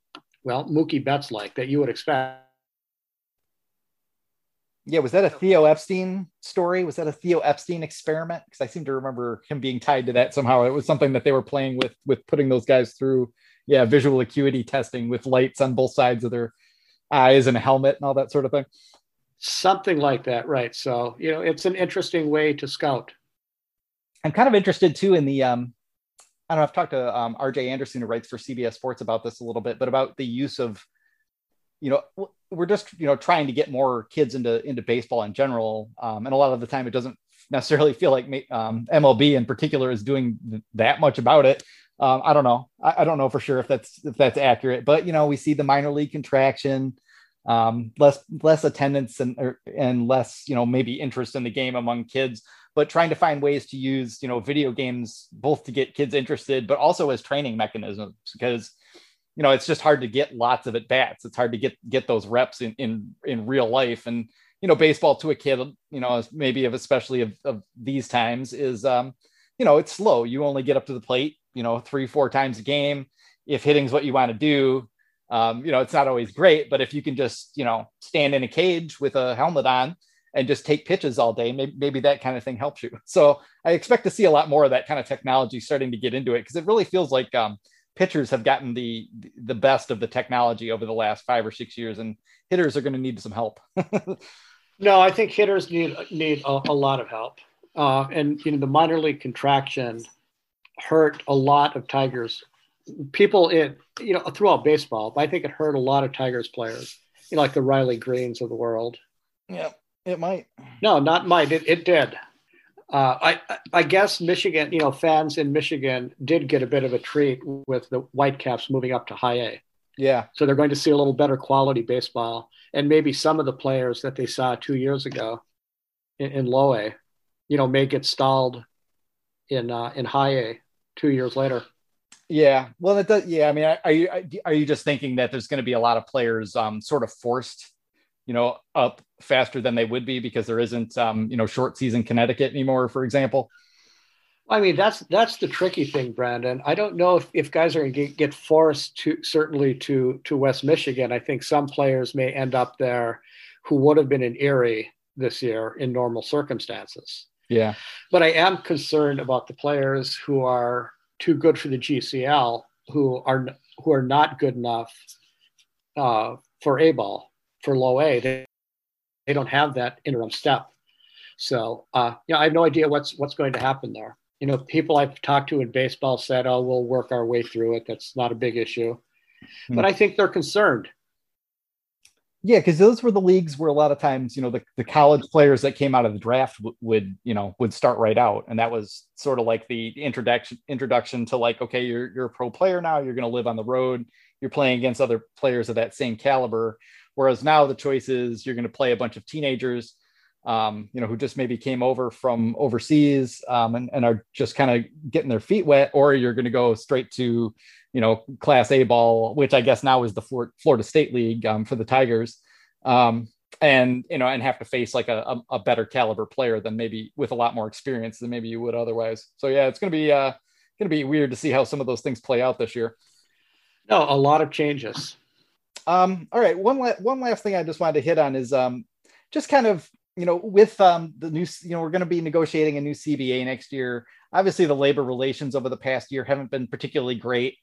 well, Mookie Betts like that you would expect. Yeah, was that a Theo Epstein story? Was that a Theo Epstein experiment? Because I seem to remember him being tied to that somehow. It was something that they were playing with, with putting those guys through, yeah, visual acuity testing with lights on both sides of their eyes and a helmet and all that sort of thing. Something like that, right? So you know, it's an interesting way to scout. I'm kind of interested too in the um, I don't know. I've talked to um, RJ Anderson, who writes for CBS Sports, about this a little bit, but about the use of, you know, we're just you know trying to get more kids into into baseball in general, um, and a lot of the time it doesn't necessarily feel like um, MLB in particular is doing that much about it. Um, I don't know. I, I, don't know for sure if that's if that's accurate, but you know, we see the minor league contraction, um, less less attendance and or, and less you know maybe interest in the game among kids but trying to find ways to use you know video games both to get kids interested but also as training mechanisms because you know it's just hard to get lots of at bats. It's hard to get get those reps in in in real life. And you know baseball to a kid you know maybe of especially of, of these times is um you know it's slow. You only get up to the plate you know three four times a game. If hitting's what you want to do um, you know it's not always great but if you can just you know stand in a cage with a helmet on and just take pitches all day. Maybe, maybe that kind of thing helps you. So I expect to see a lot more of that kind of technology starting to get into it because it really feels like um, pitchers have gotten the the best of the technology over the last five or six years, and hitters are going to need some help. no, I think hitters need need a, a lot of help, uh, and you know the minor league contraction hurt a lot of Tigers people in you know throughout baseball. I think it hurt a lot of Tigers players, you know, like the Riley Greenes of the world. Yeah, it might. No, not might. It, it did. Uh, I I guess Michigan, you know, fans in Michigan did get a bit of a treat with the Whitecaps moving up to High A. Yeah. So they're going to see a little better quality baseball, and maybe some of the players that they saw two years ago in, in Low A, you know, may get stalled in uh, in High A two years later. Yeah, well, it does. Yeah, I mean, are you are you just thinking that there's going to be a lot of players um, sort of forced, you know, up faster than they would be because there isn't, um, you know, short season Connecticut anymore, for example? I mean, that's that's the tricky thing, Brandon. I don't know if, if guys are going to get forced to certainly to to West Michigan. I think some players may end up there who would have been in Erie this year in normal circumstances. Yeah, but I am concerned about the players who are too good for the GCL who are who are not good enough uh, for A ball for low A. They, they don't have that interim step. So uh, yeah, I have no idea what's what's going to happen there. You know, people I've talked to in baseball said, "Oh, we'll work our way through it. That's not a big issue." Hmm. But I think they're concerned yeah, because those were the leagues where a lot of times, you know, the, the college players that came out of the draft w- would, you know, would start right out, and that was sort of like the introduction introduction to like, okay, you're you're a pro player now, you're going to live on the road, you're playing against other players of that same caliber. Whereas now the choice is you're going to play a bunch of teenagers, um, you know, who just maybe came over from overseas um, and, and are just kind of getting their feet wet, or you're going to go straight to you know, Class A ball, which I guess now is the Florida State League um, for the Tigers, um, and you know, and have to face like a, a, better caliber player than maybe with a lot more experience than maybe you would otherwise. So yeah, it's going to be uh, going to be weird to see how some of those things play out this year. No, a lot of changes. Um, all right, one la- one last thing I just wanted to hit on is um, just kind of you know with um, the new you know we're going to be negotiating a new CBA next year. Obviously, the labor relations over the past year haven't been particularly great.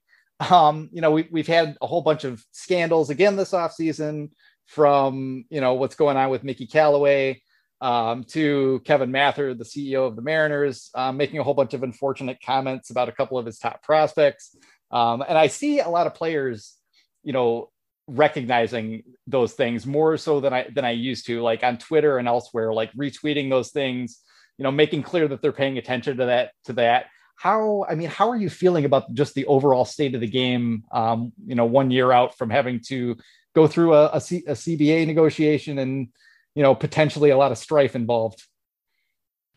Um, you know, we, we've had a whole bunch of scandals again this offseason from, you know, what's going on with Mickey Callaway um, to Kevin Mather, the CEO of the Mariners, um, making a whole bunch of unfortunate comments about a couple of his top prospects. Um, and I see a lot of players, you know, recognizing those things more so than I than I used to, like on Twitter and elsewhere, like retweeting those things, you know, making clear that they're paying attention to that to that how i mean how are you feeling about just the overall state of the game um, you know one year out from having to go through a, a, C, a cba negotiation and you know potentially a lot of strife involved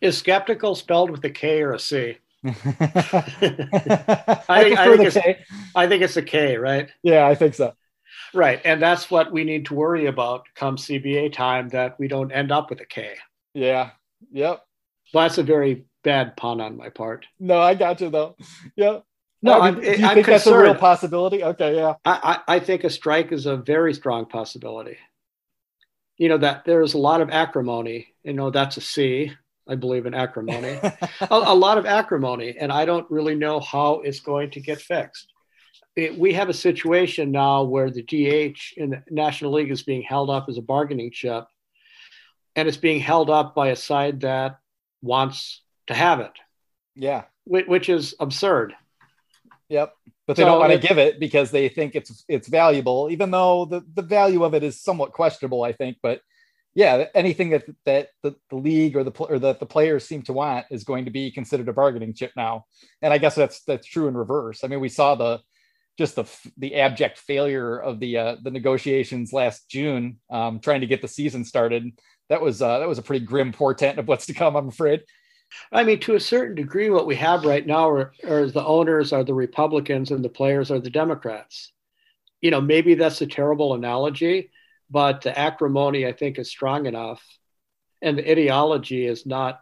is skeptical spelled with a k or a c I, I, think, I, think K. I think it's a K, right? Yeah, I think so. Right. And that's what we need to worry about come CBA time that we don't end up with a K. Yeah. Yep. Well, that's a very bad pun on my part. No, I got you though. Yeah. No, oh, I mean, do you I'm think concerned. that's a real possibility? Okay, yeah. I, I, I think a strike is a very strong possibility. You know that there's a lot of acrimony. You know that's a C. I believe in acrimony. a, a, lot of acrimony, and I don't really know how it's going to get fixed. It, we have a situation now where the DH in the National League is being held up as a bargaining chip, and it's being held up by a side that wants to have it. Yeah. Which, which is absurd. Yep. But they so don't want to give it because they think it's it's valuable, even though the, the value of it is somewhat questionable, I think. But yeah, anything that that the, the league or the or that the players seem to want is going to be considered a bargaining chip now. And I guess that's that's true in reverse. I mean, we saw the just the the abject failure of the uh, the negotiations last June, um, trying to get the season started. That was uh, that was a pretty grim portent of what's to come. I'm afraid. I mean, to a certain degree, what we have right now are, are the owners are the Republicans and the players are the Democrats. You know, maybe that's a terrible analogy, but the acrimony, I think, is strong enough. And the ideology is not,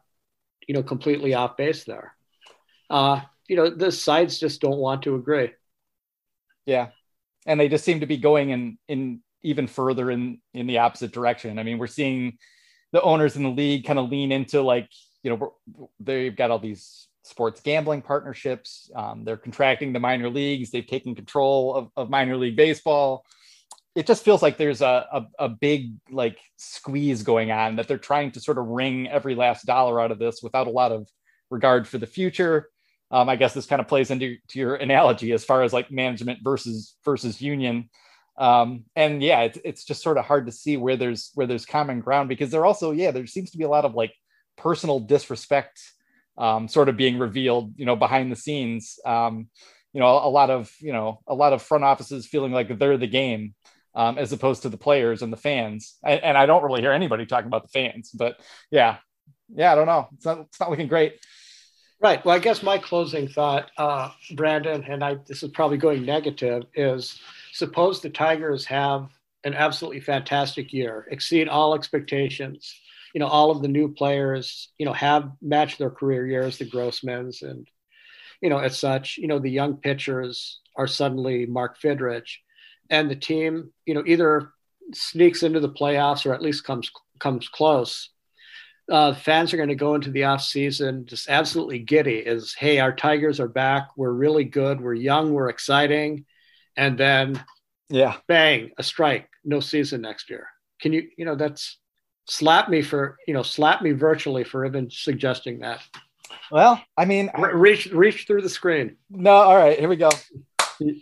you know, completely off base there. Uh, you know, the sides just don't want to agree. Yeah. And they just seem to be going in, in even further in, in the opposite direction. I mean, we're seeing the owners in the league kind of lean into like, you know, they've got all these sports gambling partnerships. Um, they're contracting the minor leagues. They've taken control of, of minor league baseball. It just feels like there's a, a, a, big like squeeze going on that they're trying to sort of wring every last dollar out of this without a lot of regard for the future. Um, I guess this kind of plays into to your analogy as far as like management versus versus union. Um, and yeah, it's it's just sort of hard to see where there's where there's common ground because there also yeah there seems to be a lot of like personal disrespect um, sort of being revealed you know behind the scenes. Um, you know a, a lot of you know a lot of front offices feeling like they're the game um, as opposed to the players and the fans. And, and, I don't really hear anybody talking about the fans, but yeah, yeah, I don't know. It's not, it's not looking great. Right. Well, I guess my closing thought, uh, Brandon, and I, this is probably going negative, is suppose the Tigers have an absolutely fantastic year, exceed all expectations. You know, all of the new players, you know, have matched their career years, the Grossmans, and you know, as such, you know, the young pitchers are suddenly Mark Fidrych and the team, you know, either sneaks into the playoffs or at least comes comes close. Uh, fans are going to go into the off season just absolutely giddy. Is hey, our Tigers are back. We're really good. We're young. We're exciting, and then yeah, bang, a strike. No season next year. Can you you know that's slap me for you know slap me virtually for even suggesting that. Well, I mean, reach reach through the screen. No, all right, here we go.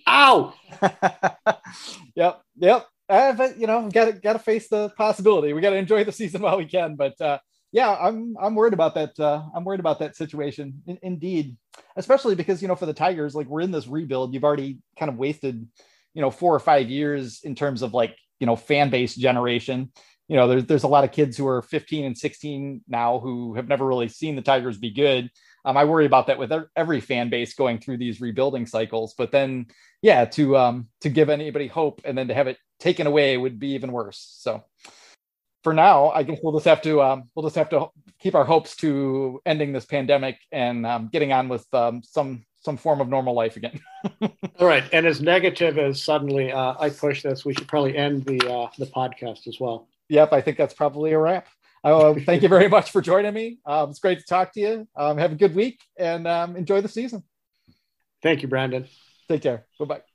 Ow! yep, yep. Uh, but you know, got to got to face the possibility. We got to enjoy the season while we can. But uh, yeah, I'm I'm worried about that. Uh, I'm worried about that situation. In, indeed, especially because you know, for the Tigers, like we're in this rebuild. You've already kind of wasted, you know, four or five years in terms of like you know fan base generation. You know, there's there's a lot of kids who are 15 and 16 now who have never really seen the Tigers be good um, I worry about that with every fan base going through these rebuilding cycles. But then, yeah, to um, to give anybody hope and then to have it taken away would be even worse. So for now, I guess we'll just have to um, we'll just have to keep our hopes to ending this pandemic and um, getting on with um, some some form of normal life again. All right, and as negative as suddenly uh, I push this, we should probably end the uh, the podcast as well. Yep, I think that's probably a wrap. Uh, thank you very much for joining me. Um, it's great to talk to you. Um, have a good week and um, enjoy the season. Thank you, Brandon. Take care. Bye bye.